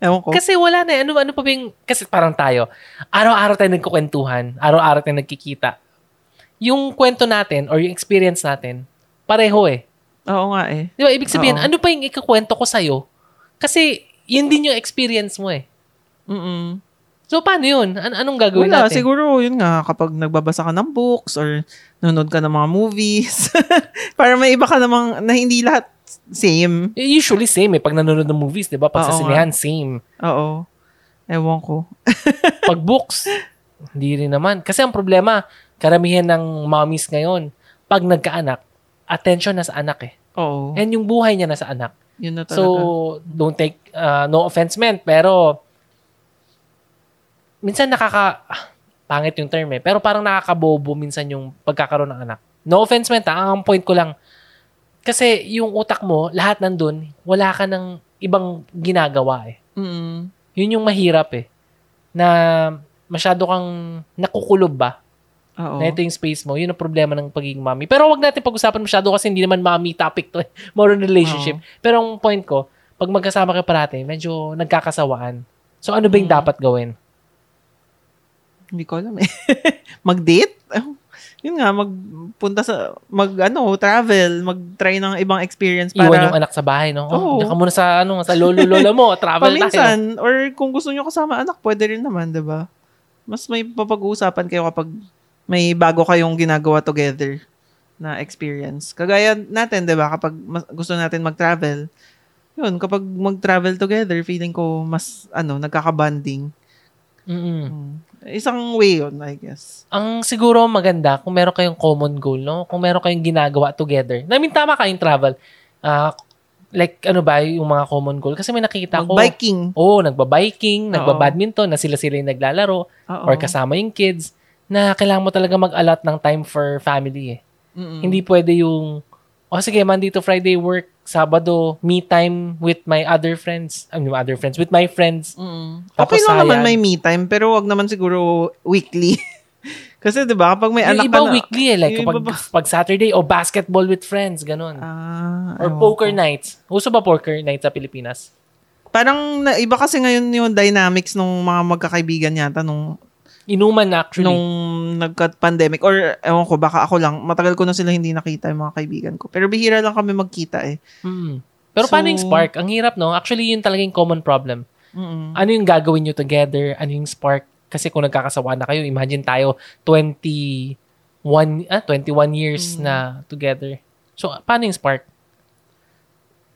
Ewan ko. Kasi wala na eh. Ano, ano pa ba yung... Kasi parang tayo, araw-araw tayo nagkukwentuhan, araw-araw tayo nagkikita. yung kwento natin or yung experience natin, pareho eh. Oo nga eh. Di ba? Ibig sabihin, Oo. ano pa yung ikakwento ko sa'yo? Kasi, yun din yung experience mo eh. Mm-mm. So, paano yun? An- anong gagawin Wala, natin? siguro yun nga, kapag nagbabasa ka ng books or nanonood ka ng mga movies, para may iba ka namang, na hindi lahat same. Usually, same eh. Pag nanonood ng movies, di ba? Pag sa Oo sinehan, same. Oo. Ewan ko. Pag books, hindi rin naman. Kasi ang problema, karamihan ng mommies ngayon, pag nagkaanak, attention na sa anak eh. Oo. And yung buhay niya na sa anak. yun na talaga. So, don't take, uh, no offense meant, pero minsan nakaka, ah, pangit yung term eh, pero parang nakakabobo minsan yung pagkakaroon ng anak. No offense meant, ah, ang point ko lang, kasi yung utak mo, lahat nandun, wala ka ng ibang ginagawa eh. Mm. Yun yung mahirap eh. Na masyado kang nakukulob ba? Oo. Na ito yung space mo. Yun ang problema ng pagiging mommy. Pero wag natin pag-usapan masyado kasi hindi naman mommy topic to. eh. More on relationship. Pero ang point ko, pag magkasama kayo parati, medyo nagkakasawaan. So ano ba yung Mm. dapat gawin? Hindi ko alam eh. Mag-date? Oh, Yun nga, magpunta sa, mag, ano, travel, mag-try ng ibang experience para, Iwan yung anak sa bahay, no? Oh, Oo. diyan ka muna sa, ano, sa lolo-lola mo. Travel tayo. paminsan, or kung gusto nyo kasama anak, pwede rin naman, di ba? Mas may papag-uusapan kayo kapag may bago kayong ginagawa together na experience. Kagaya natin, di ba? Kapag mas, gusto natin mag-travel, yun, kapag mag-travel together, feeling ko mas, ano, nagkaka-bonding. Mm-mm. Hmm. Isang way yun, I guess. Ang siguro maganda kung meron kayong common goal, no? Kung meron kayong ginagawa together. I mean, tama ka yung travel. Ah, like, ano ba yung mga common goal? Kasi may nakikita ko. Mag-biking. Oo, nagba-biking, Oo. nagba-badminton, na sila-sila yung naglalaro, Oo. or kasama yung kids, na kailangan mo talaga mag-allot ng time for family eh. Mm-mm. Hindi pwede yung, oh sige, Monday to Friday work, Sabado, me time with my other friends. I mean, other friends, with my friends. Mm. Tapos Okay lang naman may me time, pero wag naman siguro weekly. Kasi 'di ba kapag may yung anak iba ka na, weekly eh, like yung pag, iba ba- pag Saturday, o basketball with friends, ganun. Ah, or poker ko. nights. Uso ba poker nights sa Pilipinas? Parang na, iba kasi ngayon yung dynamics nung mga magkakaibigan yata nung Inuman actually. nung nagka-pandemic or ewan ko baka ako lang matagal ko na sila hindi nakita yung mga kaibigan ko. Pero bihira lang kami magkita eh. Mm. Pero So- paano yung spark? Ang hirap, no? Actually, yun talaga yung common problem. Mm. Ano yung gagawin nyo together? Ano yung spark? Kasi kung nagkakasawa na kayo, imagine tayo 21, ah, 21 years Mm. na together. So, paano yung spark?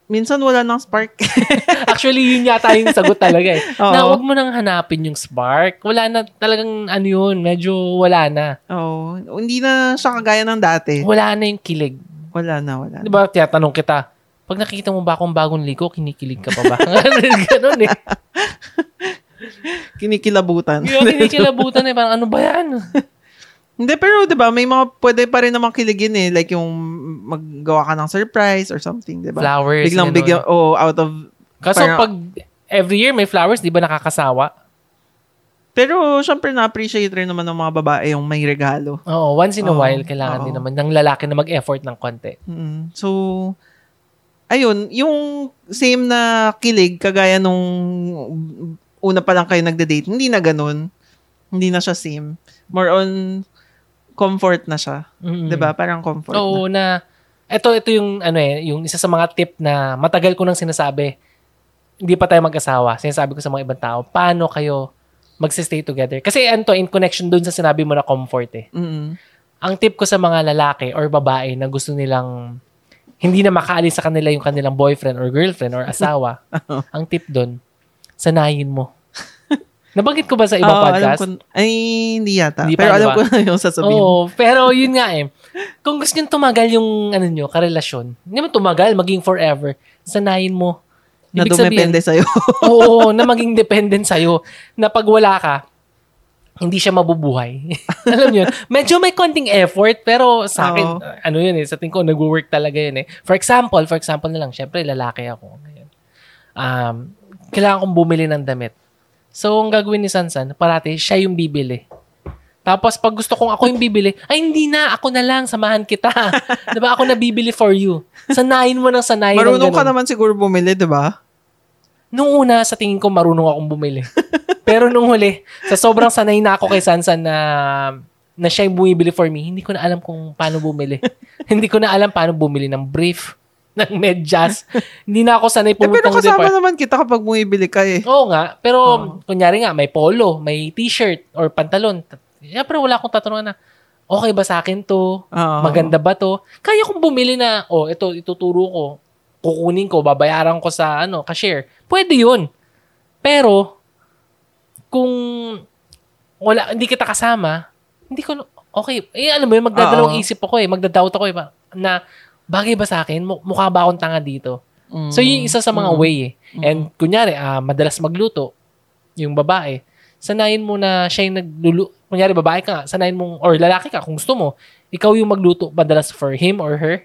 Minsan wala nang spark. Actually, yun yata yung sagot talaga eh. Oo. Na huwag mo nang hanapin yung spark. Wala na talagang ano yun, medyo wala na. Oo. Hindi na siya kagaya ng dati. Wala na yung kilig. Wala na, wala na. Di ba, tiyatanong kita, pag nakikita mo ba akong bagong liko, kinikilig ka pa ba? Ganun eh. Kinikilabutan. Yung kinikilabutan eh, parang ano ba yan? Hindi, pero 'di ba may mga pwede pa rin namang kiligin eh. Like yung maggawa ka ng surprise or something, 'di ba? Flowers. Biglang ganun. bigyan, oh, out of... Kaso parang- pag every year may flowers, di ba nakakasawa? Pero syempre na-appreciate rin naman ng mga babae yung may regalo. Oo, once in a Oo, while, kailangan oo. din naman ng lalaki na mag-effort ng konti. Mm. So, ayun, yung same na kilig, kagaya nung una pa lang kayo nagde-date, hindi na ganun. Hindi na siya same. More on comfort na siya. Mm. 'Di ba Parang comfort na. Oo, na, ito, ito yung, ano eh, yung isa sa mga tip na matagal ko nang sinasabi, hindi pa tayo mag-asawa. Sinasabi ko sa mga ibang tao, paano kayo magsistay together? Kasi ano to, in connection dun sa sinabi mo na comfort eh. Mm-mm. Ang tip ko sa mga lalaki or babae na gusto nilang hindi na makaalis sa kanila yung kanilang boyfriend or girlfriend or asawa, ang tip doon, sanayin mo. Nabanggit ko ba sa ibang Oo, alam podcast? ko- ay, hindi yata. Hindi pero alam ba? ko na yung sasabihin. Oo, pero yun nga eh. Kung gusto nyo tumagal yung ano nyo, karelasyon, hindi mo tumagal, maging forever, sanayin mo. na Ibig sabihin- dumepende sa'yo. Oo, na maging dependent sa'yo. Na pag wala ka, hindi siya mabubuhay. Alam niyo, medyo may konting effort, pero sa akin, Oo. ano yun eh, sa tingin ko, nag-work talaga yun eh. For example, for example na lang, syempre, lalaki ako. Ngayon. Um, kailangan kong bumili ng damit. So, ang gagawin ni Sansan, parati, siya yung bibili. Tapos, pag gusto kong ako yung bibili, ay, hindi na, ako na lang, samahan kita. diba, ako na bibili for you. Sanayin mo ng sanayin. ng Marunong ka ganun. naman siguro bumili, di ba? Nung una, sa tingin ko, marunong akong bumili. Pero nung huli, sa sobrang sanay na ako kay Sansan na na siya yung bumibili for me, hindi ko na alam kung paano bumili. hindi ko na alam paano bumili ng brief, ng medyas. hindi na ako sanay Eh, pero pumunta kasama depart- naman kita kapag bumibili ka eh. Oo nga, pero Oo. kunyari nga, may polo, may t-shirt or pantalon. Siyempre, wala akong tatanungan na, okay ba sa akin to? Oo. Maganda ba to? Kaya kong bumili na, oh, ito, ituturo ko. Kukunin ko, babayaran ko sa, ano, cashier. Pwede yun. Pero, kung wala, hindi kita kasama, hindi ko, okay, eh, alam mo yun, magdadalawang Oo. isip ako eh, magdadoubt ako eh, na, bagay ba sa akin? Mu- Mukha ba akong tanga dito? Mm. So, yun yung isa sa mga Mm. way eh. And, kunyari, ah, madalas magluto, yung babae, sanayin mo na siya yung naglulu... Kunyari, babae ka nga, sanayin mo, or lalaki ka, kung gusto mo, ikaw yung magluto madalas for him or her.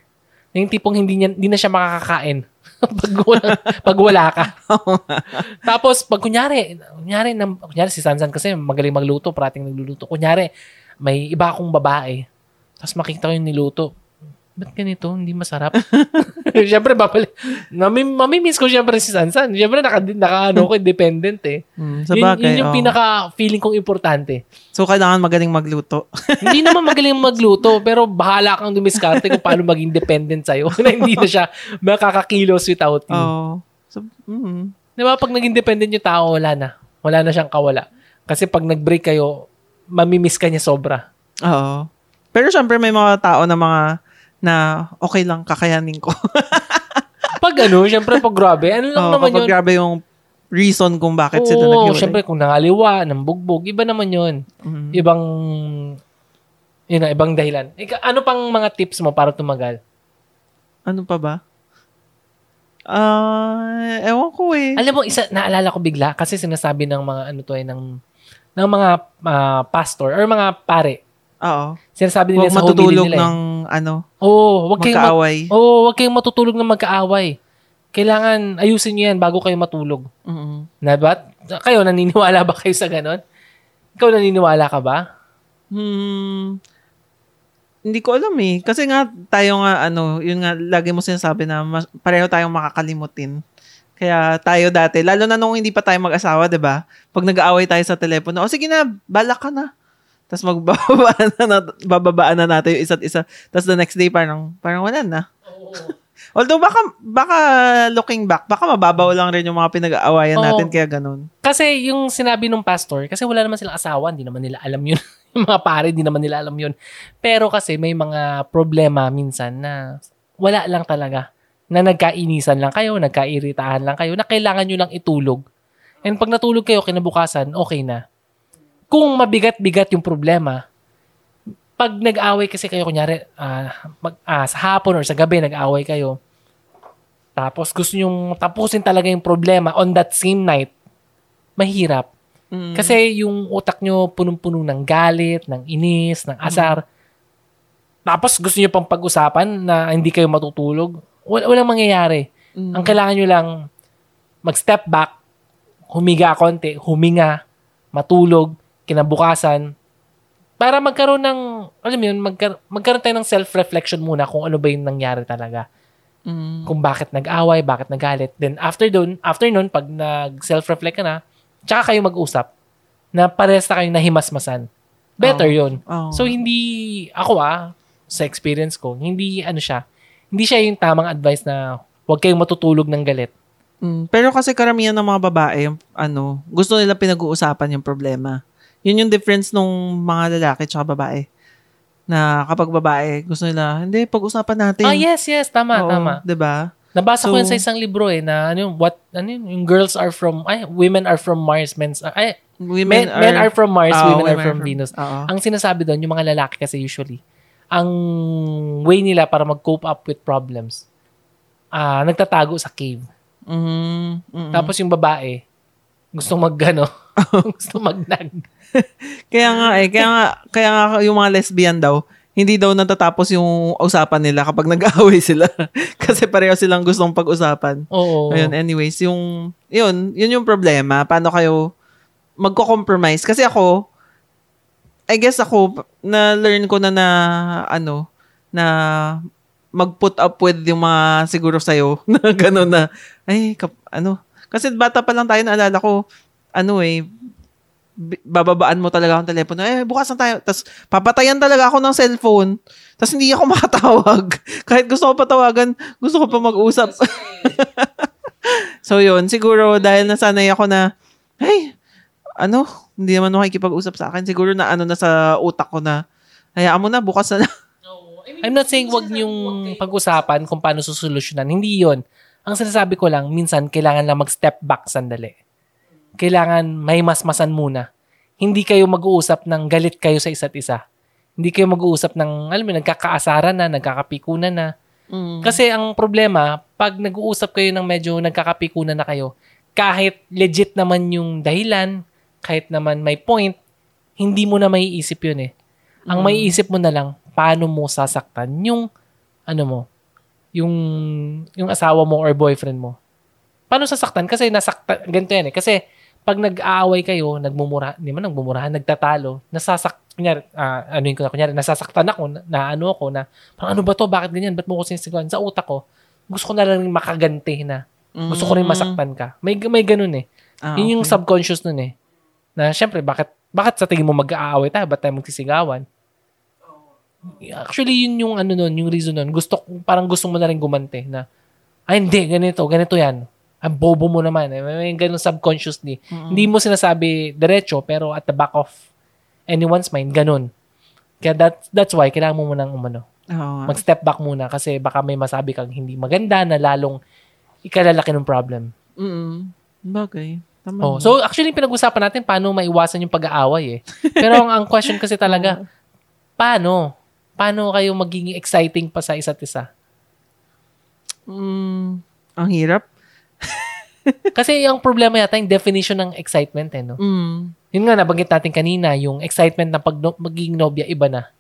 Yung tipong hindi, niya, hindi na siya makakakain pag, wala, pag wala ka. Tapos, pag kunyari, kunyari, kunyari si Sansan kasi magaling magluto, parating nagluluto. Kunyari, may iba akong babae, tapos makikita ko yung niluto. Ba't ganito? Hindi masarap. Siyempre, babalik. Mami, mamimiss ko siyempre si Sansan. Siyempre, naka, naka ano ko, independent eh. Mm, sa Yun, bagay, yun yung oo. pinaka-feeling kong importante. So, kailangan magaling magluto. hindi naman magaling magluto, pero bahala kang dumiskarte kung paano maging dependent sa'yo. na hindi na siya makakakilos without you. Oo. So, mm. Di ba? Pag naging dependent yung tao, wala na. Wala na siyang kawala. Kasi pag nag-break kayo, mamimiss ka niya sobra. Oo. Pero syempre may mga tao na mga na okay lang kakayanin ko. Pag ano, syempre pag grabe, ano lang Oo, naman kapag yun. grabe yung reason kung bakit sila Oo, naghiwalay. syempre kung nangaliwa, ng bugbog, iba naman yun. Mm. Ibang, yun na, ibang dahilan. Ika, ano pang mga tips mo para tumagal? Ano pa ba? Ah, ewan ko eh. Alam mo, isa, naalala ko bigla, kasi sinasabi ng mga, ano to eh, ng, ng mga ah, pastor or mga pare. Oo. Sinasabi nila Huwag sa homily matutulog nila eh. ng ano, Oo, wag kayong, mag, magkaaway. oo, wag kayong matutulog ng magkaaway. Kailangan ayusin niyo yan bago kayo matulog. Mm. Na ba? Kayo, naniniwala ba kayo sa ganon? Ikaw naniniwala ka ba? Hmm. Hindi ko alam eh. Kasi nga, tayo nga, ano, yun nga, lagi mo sinasabi na mas, pareho tayong makakalimutin. Kaya tayo dati, lalo na nung hindi pa tayo mag-asawa, 'di ba? Pag nag-aaway tayo sa telepono, o sige na, balak ka na. Tapos magbababaan na, nat- bababaan na natin yung isa't isa. Tapos the next day, parang, parang wala na. Although baka, baka looking back, baka mababaw lang rin yung mga pinag-aawayan Oo. natin, kaya ganun. Kasi yung sinabi ng pastor, kasi wala naman silang asawa, hindi naman nila alam yun. yung mga pare, hindi naman nila alam yun. Pero kasi may mga problema minsan na wala lang talaga. Na nagkainisan lang kayo, nagkairitahan lang kayo, na kailangan nyo lang itulog. And pag natulog kayo kinabukasan, okay na. Kung mabigat-bigat yung problema, pag nag-away kasi kayo, kunyari, ah, mag, ah, sa hapon or sa gabi, nag-away kayo, tapos gusto nyong tapusin talaga yung problema on that same night, mahirap. Mm. Kasi yung utak nyo punong-puno ng galit, ng inis, ng asar. Tapos gusto nyo pang pag-usapan na hindi kayo matutulog. Wal- walang mangyayari. Mm. Ang kailangan nyo lang mag-step back, humiga konti, huminga, matulog, kinabukasan, para magkaroon ng, alam mo yun, magkar- magkaroon tayo ng self-reflection muna kung ano ba yung nangyari talaga Mm. kung bakit nag-away, bakit nagalit. Then after dun, after nun, pag nag-self-reflect ka na, tsaka kayo mag-usap na pares na kayong nahimasmasan. Better Oo. yun. Oo. So, hindi, ako ah, sa experience ko, hindi, ano siya, hindi siya yung tamang advice na huwag kayong matutulog ng galit. Mm, pero kasi karamihan ng mga babae, yung, ano, gusto nila pinag-uusapan yung problema. Yun yung difference nung mga lalaki tsaka babae. Na kapag babae, gusto nila, hindi, pag-usapan natin. Ah, yes, yes, tama, Oo, tama. ba? Nabasa ko So- yun sa isang libro eh, na ano yung, what, ano yun, yung girls are from, ay, women are from Mars, men's, ay, men, men are from Mars, Ah, women, are from Venus. Oo. Ang sinasabi doon, yung mga lalaki kasi usually, ang way nila para mag-cope up with problems, ah nagtatago sa cave. Mhm, mhm. Tapos yung babae, gusto mag, ano, gusto magnag. kaya nga eh, kaya nga, kaya nga yung mga lesbian daw, hindi daw natatapos yung usapan nila kapag nag-aaway sila. Kasi pareho silang gustong pag-usapan. Oo. Ayun, anyways, yung, yun, yun yung problema. Paano kayo magko-compromise? Kasi ako, I guess ako, na-learn ko na na, ano, na mag-put up with yung mga siguro sa'yo, na gano'n na, ay, kap, ano, kasi bata pa lang tayo, naalala ko, ano eh, bababaan mo talaga ang telepono. Eh, bukas na tayo. Tapos, papatayan talaga ako ng cellphone. Tapos, hindi ako makatawag. Kahit gusto ko patawagan, gusto ko pa mag-usap. so, yun. Siguro, dahil nasanay ako na, hey, ano, hindi naman makikipag-usap sa akin. Siguro na ano na sa utak ko na, hayaan mo na, bukas na lang. I'm not saying wag niyong pag-usapan kung paano susolusyonan. Hindi yon. Ang sinasabi ko lang, minsan kailangan lang mag-step back sandali. Kailangan may masmasan muna. Hindi kayo mag-uusap ng galit kayo sa isa't isa. Hindi kayo mag-uusap ng, alam mo, nagkakaasaran na, nagkakapikunan na. Mm. Kasi ang problema, pag nag-uusap kayo ng medyo nagkakapikunan na kayo, kahit legit naman yung dahilan, kahit naman may point, hindi mo na maiisip yun eh. Ang maiisip mo na lang, paano mo sasaktan yung, ano mo, yung, yung asawa mo or boyfriend mo. Paano sasaktan? Kasi nasaktan, ganito yan eh. Kasi, pag nag-aaway kayo, nagmumura, hindi man nagmumurahan, nagtatalo, nasasak, kunyari, ah, ano yun ko na, kunyari, nasasaktan ako, na, na ano ako, na, parang ano ba to, bakit ganyan, ba't mo ko sinisigawan? Sa utak ko, gusto ko na lang makaganti na, gusto ko rin masaktan ka. May, may ganun eh. Ah, Yun yung okay. subconscious nun eh. Na syempre, bakit, bakit sa tingin mo mag-aaway tayo? Ba't tayo magsisigawan? Actually, yun yung ano nun, yung reason nun. Gusto, parang gusto mo na rin gumante na, ay hindi, ganito, ganito yan. Ang bobo mo naman. Eh. May, ganun subconsciously. Hindi mo sinasabi diretso, pero at the back of anyone's mind, ganun. Kaya that, that's why, kailangan mo munang umano. Nga. Mag-step back muna kasi baka may masabi kang hindi maganda na lalong ikalalaki ng problem. Mm. Bagay. Tama. Oh, so actually pinag-usapan natin paano maiwasan yung pag-aaway eh. Pero ang, ang question kasi talaga, paano? Paano kayo magiging exciting pa sa isa't isa? Mm, ang hirap. Kasi ang problema yata yung definition ng excitement eh, no? Mm. Yun nga, nabanggit natin kanina, yung excitement na pag no- magiging nobya, iba na.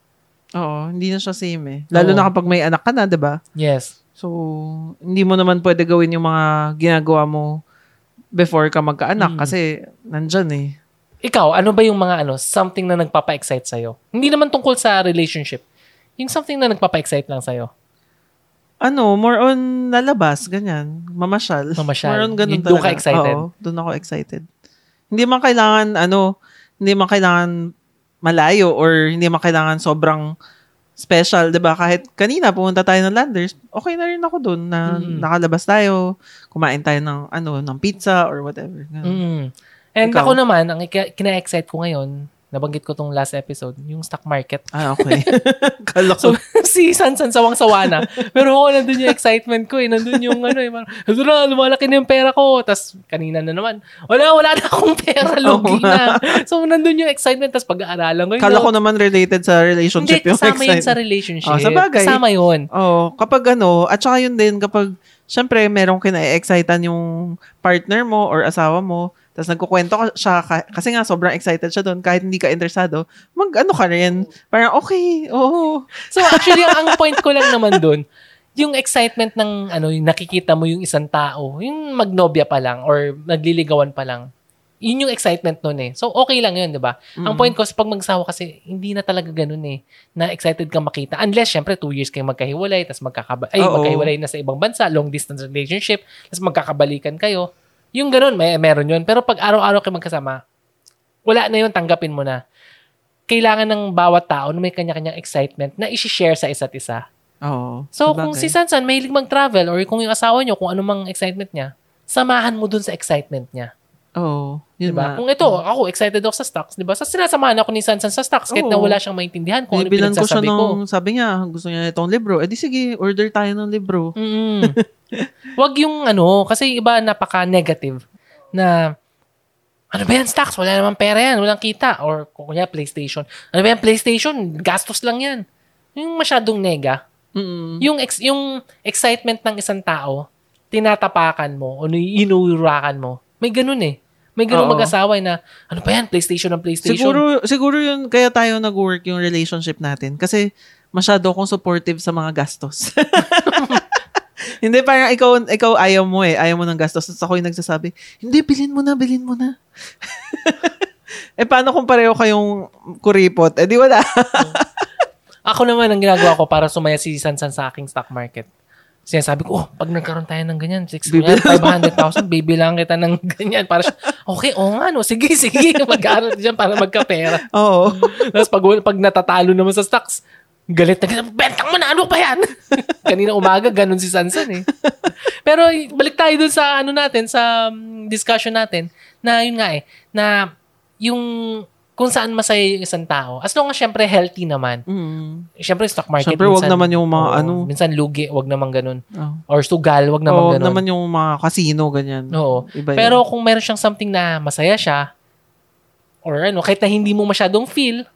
Oo, hindi na siya same eh. Lalo Oo. na kapag may anak ka na, 'di ba? Yes. So, hindi mo naman pwede gawin yung mga ginagawa mo before ka magkaanak Mm. kasi nandyan eh. Ikaw, ano ba yung mga ano, something na nagpapa-excite sa'yo? Hindi naman tungkol sa relationship. Yung something na nagpapa-excite lang sa'yo. Ano, more on lalabas, ganyan. Mamasyal. Mamasyal. More on ganun Yun, doon talaga. ka excited? Oo, doon ako excited. Hindi man kailangan, ano, hindi man kailangan malayo or hindi man kailangan sobrang special, 'di ba? Kahit kanina pumunta tayo ng Landers, okay na rin ako doon na Mm. nakalabas tayo, kumain tayo ng ano, ng pizza or whatever. Ganun. Mm. And Ikaw? ako naman, ang kina-excite ko ngayon, nabanggit ko tong last episode, yung stock market. Ah, okay. Kala So, ko. si Sansan sawang-sawa na. Pero ako, nandun yung excitement ko eh. Nandun yung ano eh. Ito na, lumalaki na yung pera ko. Tapos, kanina na naman, wala, wala na akong pera. Lugi na. So, nandun yung excitement. Tapos, pag-aaralan ko. yun, Kala ko naman related sa relationship Hindi, yung kasama yun sa excitement. relationship. Oh, sa bagay. Kasama yun. Oh, kapag ano, at saka yun din kapag syempre merong kina-excitan yung partner mo or asawa mo, tapos nagkukwento ka siya ka- kasi nga sobrang excited siya doon kahit hindi ka interesado, mag ano ka rin. Parang okay, oo. So, actually, ang, point ko lang naman dun, yung excitement ng ano, yung nakikita mo yung isang tao, yung magnobya pa lang or nagliligawan pa lang, yun yung excitement nun eh. So, okay lang yun, di ba? Ang point ko, sa pag magsawa kasi, hindi na talaga ganun eh, na excited kang makita. Unless, syempre, two years kayo magkahiwalay, tapos magkakaba- ay, Oo. magkahiwalay na sa ibang bansa, long distance relationship, tapos magkakabalikan kayo. Yung ganun, may meron yun. Pero pag araw-araw kayo magkasama, wala na yun, tanggapin mo na. Kailangan ng bawat tao na may kanya-kanyang excitement na isi-share sa isa't isa. Oo. So, sabagay. kung si Sansan mahilig mag-travel or kung yung asawa nyo, kung ano mang excitement niya, samahan mo dun sa excitement niya. Oo. Yun Diba? nga. Kung ito, ako excited ako sa stocks, diba? Sa sinasamahan ako ni Sansan sa stocks kahit Oo. na wala siyang maintindihan kung ano Binibilan ko siya pinagsasabi ko. nung, sabi niya, gusto niya itong libro. Eh di sige, order tayo ng libro. Mm. Wag yung ano, kasi yung iba napaka-negative na ano ba yan, stocks? Wala naman pera yan. Walang kita. Or kung kanya, PlayStation. Ano ba yan, PlayStation? Gastos lang yan. Yung masyadong nega. Mm. Yung, ex, yung excitement ng isang tao, tinatapakan mo o inuurakan mo. May ganun eh. May ganun mag-asawa eh na, ano ba yan, PlayStation ng PlayStation. Siguro, siguro yun, kaya tayo nag-work yung relationship natin. Kasi masyado akong supportive sa mga gastos. hindi, parang ikaw, ikaw ayaw mo eh. Ayaw mo ng gastos. Tapos ako yung nagsasabi, hindi, bilhin mo na, bilhin mo na. eh, paano kung pareho kayong kuripot? Eh, di wala. Ako naman, ang ginagawa ko para sumaya si Sansan sa aking stock market. Sinasabi ko, oh, pag nagkaroon tayo ng ganyan, 6 Bibilang 500,000, bibilang kita ng ganyan. Para siya, okay, oo nga, no. Sige, sige. Mag-aaral dyan para magkapera. Oo. Tapos pag, pag natatalo naman sa stocks, galit na. Bentang mo na, ano pa yan? Kanina umaga, ganun si Sansan eh. Pero balik tayo dun sa ano natin, sa um, discussion natin, na yun nga eh, na yung kung saan masaya yung isang tao. As long as syempre healthy naman. Mm. Syempre stock market. Syempre, wag naman yung mga oo, ano. Minsan lugi, wag naman ganun. Oh. Or sugal, wag naman Oo, ganun. naman yung mga casino, ganyan. Oo. Iba yun. Pero kung meron siyang something na masaya siya, or ano, kahit na hindi mo masyadong feel,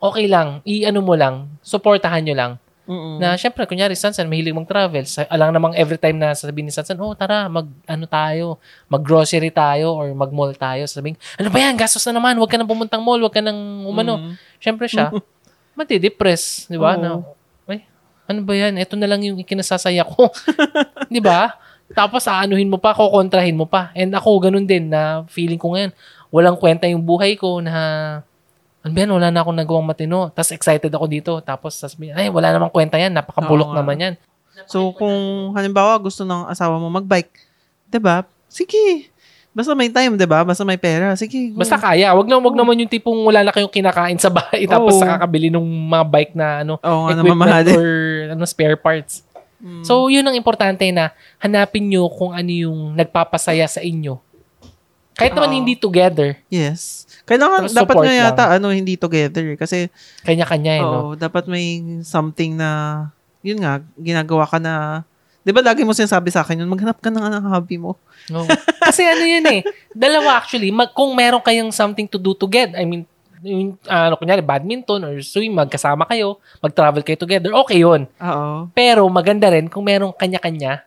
okay lang, i-ano mo lang, supportahan nyo lang. Mm-mm. Na syempre, kunyari, Sansan, mahilig mag-travel. Sa, alang namang every time na sasabihin ni Sansan, oh, tara, mag, ano tayo, mag-grocery tayo or mag-mall tayo. Sabihin, ano ba yan, gastos na naman, huwag ka nang pumuntang mall, huwag ka nang umano. Mm. Syempre siya, matidepress, di ba? Oo. Na, ay, ano ba yan? Ito na lang yung ikinasasaya ko. di ba? Tapos aanuhin mo pa, kukontrahin mo pa. And ako, ganun din na feeling ko ngayon, walang kwenta yung buhay ko na ano ba yan, wala na akong nagawang matino. Tapos excited ako dito. Tapos sasabihin, ay, wala namang kwenta yan. Napakabulok Oo naman yan. So, kung halimbawa gusto ng asawa mo magbike, 'di ba? Sige. Basta may time, 'di ba? Basta may pera. Sige. go. Basta kaya. Wag na wag naman yung tipong wala na kayong kinakain sa bahay tapos Oo. sa kakabili ng mga bike na ano, Oo nga, equipment or ano, spare parts. Mm. So, yun ang importante na hanapin nyo kung ano yung nagpapasaya sa inyo. Kahit naman Oo. hindi together, Yes. Kailangan, Tapos dapat nga yata, ano, hindi together. Kasi, kanya-kanya eh, no? oo, dapat may something na, yun nga, ginagawa ka na, di ba lagi mo sinasabi sa akin yun, maghanap ka ng anong hobby mo. No. Kasi ano yun eh, dalawa actually, mag, kung meron kayong something to do together, I mean, yung, ano, kunyari, badminton or swim, magkasama kayo, mag-travel kayo together, okay yun. Oo. Pero maganda rin kung merong kanya-kanya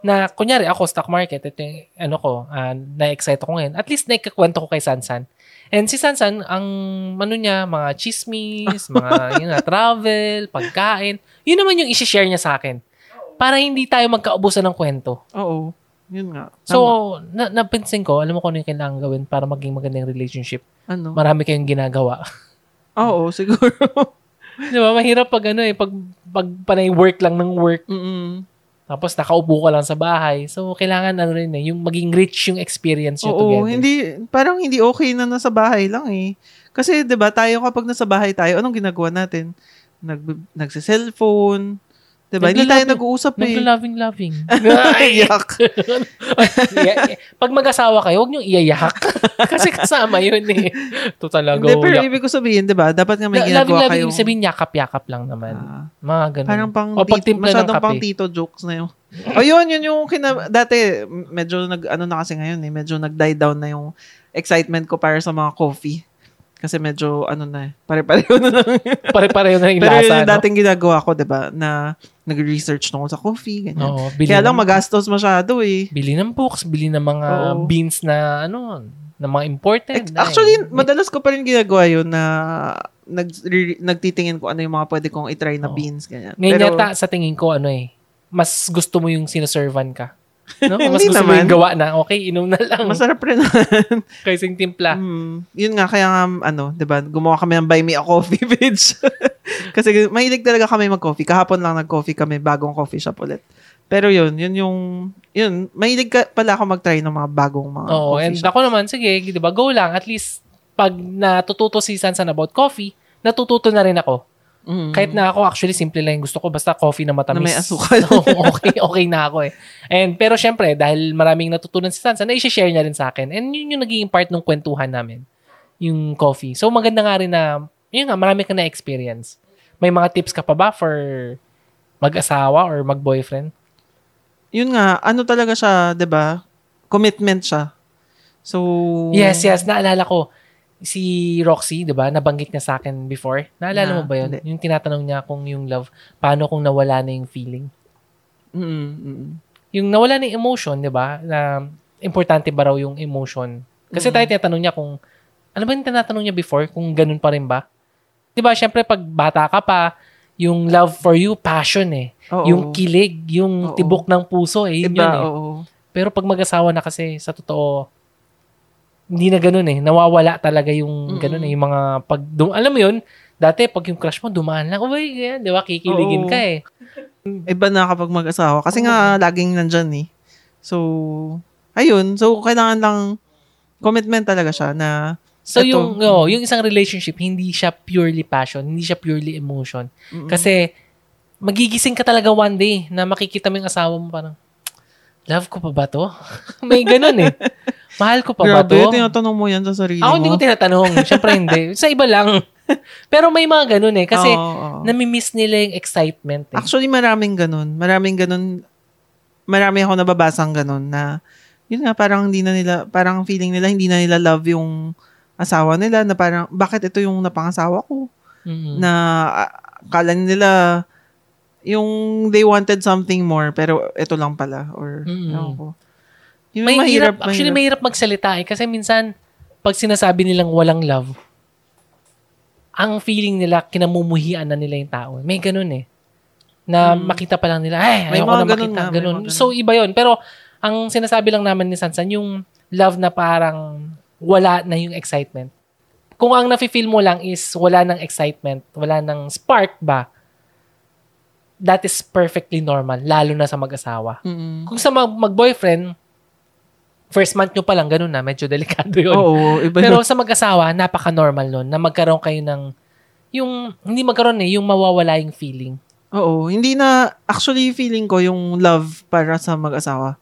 na, kunyari, ako, stock market, ito yung, ano ko, ah, na-excite ako ngayon. At least, naikakwento ko kay Sansan. And si Sansan, ang, ano niya, mga chismis, mga, yun na, travel, pagkain, yun naman yung isi-share niya sa akin. Para hindi tayo magkaubusan ng kwento. Oo. Yun nga. Tama. So, na, napansin ko, alam mo kung ano yung kailangan gawin para maging magandang relationship. ano? Marami kayong ginagawa. Oo, siguro. Di ba? Mahirap pag ano eh, pag, pag panay work lang ng work, Mm-mm. Tapos nakaupo ka lang sa bahay. So, kailangan ano rin eh, yung maging rich yung experience nyo Oo, together. hindi, parang hindi okay na nasa bahay lang eh. Kasi 'di ba tayo kapag nasa bahay tayo, anong ginagawa natin? Nag nagse-cellphone, 'di ba? Hindi tayo nag-uusap eh. Nagla-loving-loving. Iyak. Iya- pag mag-asawa kayo, huwag niyong iyayak. Kasi kasama yun eh. Ito talaga. Hindi, pero yak- ibig ko sabihin, 'di ba? Dapat nga may ginagawa loving-loving, kayo. ibig sabihin yakap-yakap lang naman. Ah, Mga ganun. parang pang o tit- pagtimpla ng masyadong pang tito jokes na yun. o yun, yun yung kina, dati, medyo nag, ano na kasi ngayon eh, medyo nag-die down na yung excitement ko para sa mga coffee. Kasi medyo, ano na eh, pare-pareho na lang. Pare-pareho na yung Pero lasa, yun yung no? dating ginagawa ko, di ba? Na nag-research na ako sa coffee, ganyan. Oo, bili Kaya lang ng- magastos masyado eh. Bili ng books, bili ng mga Oo. beans na ano, na mga imported. Ex- na Actually, eh. madalas ko pa rin ginagawa yun na nag, re- nagtitingin ko ano yung mga pwede kong itry na Oo. beans, ganyan. Ngayon Pero, yata sa tingin ko ano eh, mas gusto mo yung sinaservan ka. No? Mas Hindi gusto mo naman. yung gawa na, okay, inom na lang. masarap rin Kaysing timpla. Mm, yun nga, kaya nga, ano, di ba, gumawa kami ng Buy Me a Coffee page. Kasi mahilig talaga kami mag-coffee. Kahapon lang nag-coffee kami, bagong coffee shop ulit. Pero yun, yun yung, yun, mahilig ka pala ako mag-try ng mga bagong mga Oo, coffee and shop. ako naman, sige, di ba, go lang. At least, pag natututo si Sansan about coffee, natututo na rin ako. Mm. Kahit na ako, actually, simple lang yung gusto ko. Basta coffee na matamis. Na may asukal. Oo, okay, okay na ako eh. And, pero syempre, dahil maraming natutunan si Sansan, na i-share niya rin sa akin. And yun yung naging part ng kwentuhan namin. Yung coffee. So, maganda nga rin na, yun nga, marami ka na experience. May mga tips ka pa ba for mag-asawa or mag-boyfriend? Yun nga, ano talaga siya, 'di ba? Commitment siya. So, Yes, yes. Naalala ko, si Roxy, di ba, nabanggit niya sa akin before. Naalala Na, mo ba yun? hindi. Yung tinatanong niya kung yung love, paano kung nawala na yung feeling? Mm, Yung nawala na yung emotion, di ba, na importante ba raw yung emotion? Kasi Mm. tayo tinatanong niya kung, ano ba yung tinatanong niya before? Kung ganun pa rin ba? Di ba, syempre, pag bata ka pa, yung love for you, passion eh. Oo. Yung kilig, yung Oo. tibok ng puso eh. Yun Iba, yun eh. oo. Pero pag mag-asawa na kasi, sa totoo, hindi na ganun eh. Nawawala talaga yung ganun eh. Yung mga pag, dum- alam mo yun, dati pag yung crush mo, dumaan lang, uy, ganyan, di ba? Kikiligin Oo. ka eh. Iba na kapag mag-asawa. Kasi nga, laging nandyan eh. So, ayun. So, kailangan lang, commitment talaga siya na So Ito. yung oh, yung isang relationship hindi siya purely passion, hindi siya purely emotion. Mm-mm. Kasi magigising ka talaga one day na makikita mo yung asawa mo parang love ko pa ba to? May ganun eh. Mahal ko pa ba Grabe, to? tinatanong mo yan sa sarili Ako mo. hindi ko tinatanong. Siyempre hindi. Sa iba lang. Pero may mga ganun eh. Kasi Oo, oo. nami-miss nila yung excitement eh. Actually, maraming ganun. Maraming ganun. Marami ako nababasang ganun na yun nga, parang hindi na nila, parang feeling nila hindi na nila love yung asawa nila na parang, bakit ito yung napangasawa ko? Mm-mm. Na ah, akala nila yung they wanted something more pero ito lang pala or Mm-mm. ewan ko. Yung may mahirap, hirap, actually may hirap magsalita eh. Kasi minsan, pag sinasabi nilang walang love, ang feeling nila, kinamumuhian na nila yung tao. May ganun eh. Na Mm. makita pa lang nila, ay, ayoko na ganun makita. may Ganun. ganun. So, iba yon Pero, ang sinasabi lang naman ni Sansan, yung love na parang wala na yung excitement. Kung ang nafe-feel mo lang is wala ng excitement, wala ng spark ba, that is perfectly normal, lalo na sa mag-asawa. Mm-mm. Kung sa mag- mag-boyfriend, first month nyo pa lang, ganun na, medyo delikado yun. Oo, iba Pero yun. sa mag-asawa, napaka-normal nun na magkaroon kayo ng, yung, hindi magkaroon eh, yung mawawala yung feeling. Oo, hindi na, actually feeling ko yung love para sa mag-asawa,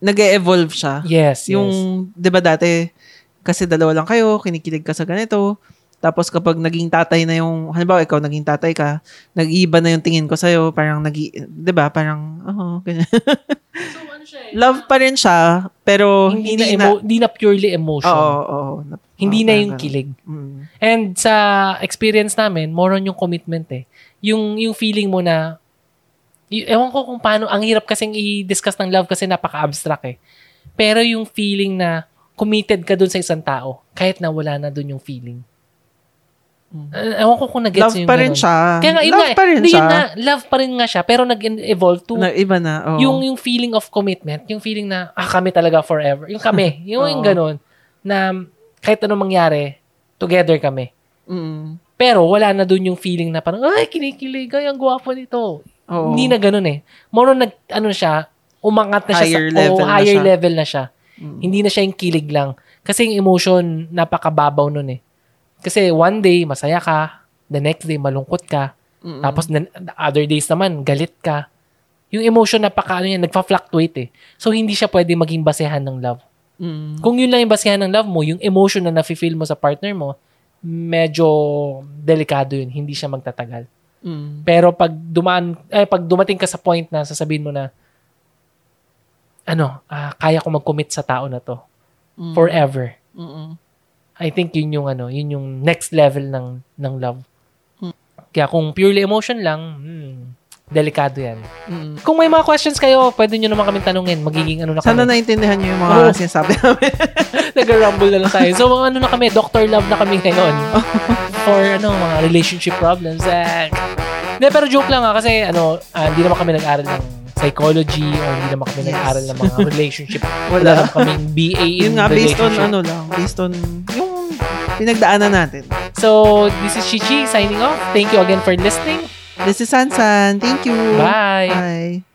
nag-evolve siya. Yes, Yung, yes. di ba dati, kasi dalawa lang kayo, kinikilig ka sa ganito, tapos kapag naging tatay na yung, halimbawa ikaw naging tatay ka, nag-iiba na yung tingin ko sa'yo, parang nag di ba, parang, oh, ganyan. So, siya eh, Love pa rin siya, pero hindi, hindi, na, emo- hindi na purely emotion. Oo, oo. Na- hindi oo, na yung kilig. Mm. And sa experience namin, more on yung commitment eh. Yung, yung feeling mo na, y- ewan ko kung paano, ang hirap kasing i-discuss ng love kasi napaka-abstract eh. Pero yung feeling na committed ka dun sa isang tao, kahit na wala na dun yung feeling. Uh, ewan ko kung nag-gets Love yung pa rin ganun. siya. Kaya nga, love nga, pa rin siya. nga, love pa rin nga siya, pero nag-evolve to Na, iba na, oo. yung yung feeling of commitment, yung feeling na ah kami talaga forever. Yung kami, yung, yung Oo. ganun na kahit anong mangyari, together kami. Mm. Pero wala na dun yung feeling na parang ay kinikilig, ay ang gwapo nito. Oo. Hindi na ganun eh. More nag ano siya, umangat na siya Higher sa level oh, na higher siya. level na siya. Mm. Hindi na siya yung kilig lang. Kasi yung emotion napakababaw nun eh. Kasi one day masaya ka, the next day malungkot ka, Mm-mm. tapos the the other days naman, galit ka. Yung emotion napaka ano yan, nagfa-fluctuate eh. So, hindi siya pwede maging basehan ng love. Mm. Kung yun lang yung basehan ng love mo, yung emotion na nafe-feel mo sa partner mo, medyo delikado yun. Hindi siya magtatagal. Mm. Pero pag dumaan, eh, pag dumating ka sa point na sasabihin mo na, ano, ah, kaya ko mag-commit sa tao na to Mm. forever. Mm-mm. I think yun yung ano, yun yung next level ng ng love. Mm. Kaya kung purely emotion lang, hmm, delikado yan. Mm. Kung may mga questions kayo, pwede nyo naman kami tanungin. Magiging ano na Sana kami. naintindihan niyo yung mga Oo. sinasabi namin. Nag-rumble na lang tayo. So, mga ano na kami, doctor love na kami ngayon. For, ano, mga relationship problems. Eh. Hindi, pero joke lang ha, kasi, ano, ah, hindi naman kami nag-aral ng psychology or hindi naman kami Yes. nag-aral ng mga relationship. Wala Wala. kaming BA in Yun nga, based on ano lang, based on yung pinagdaanan natin. So, this is Chichi signing off. Thank you again for listening. This is Sansan. Thank you. Bye! Bye.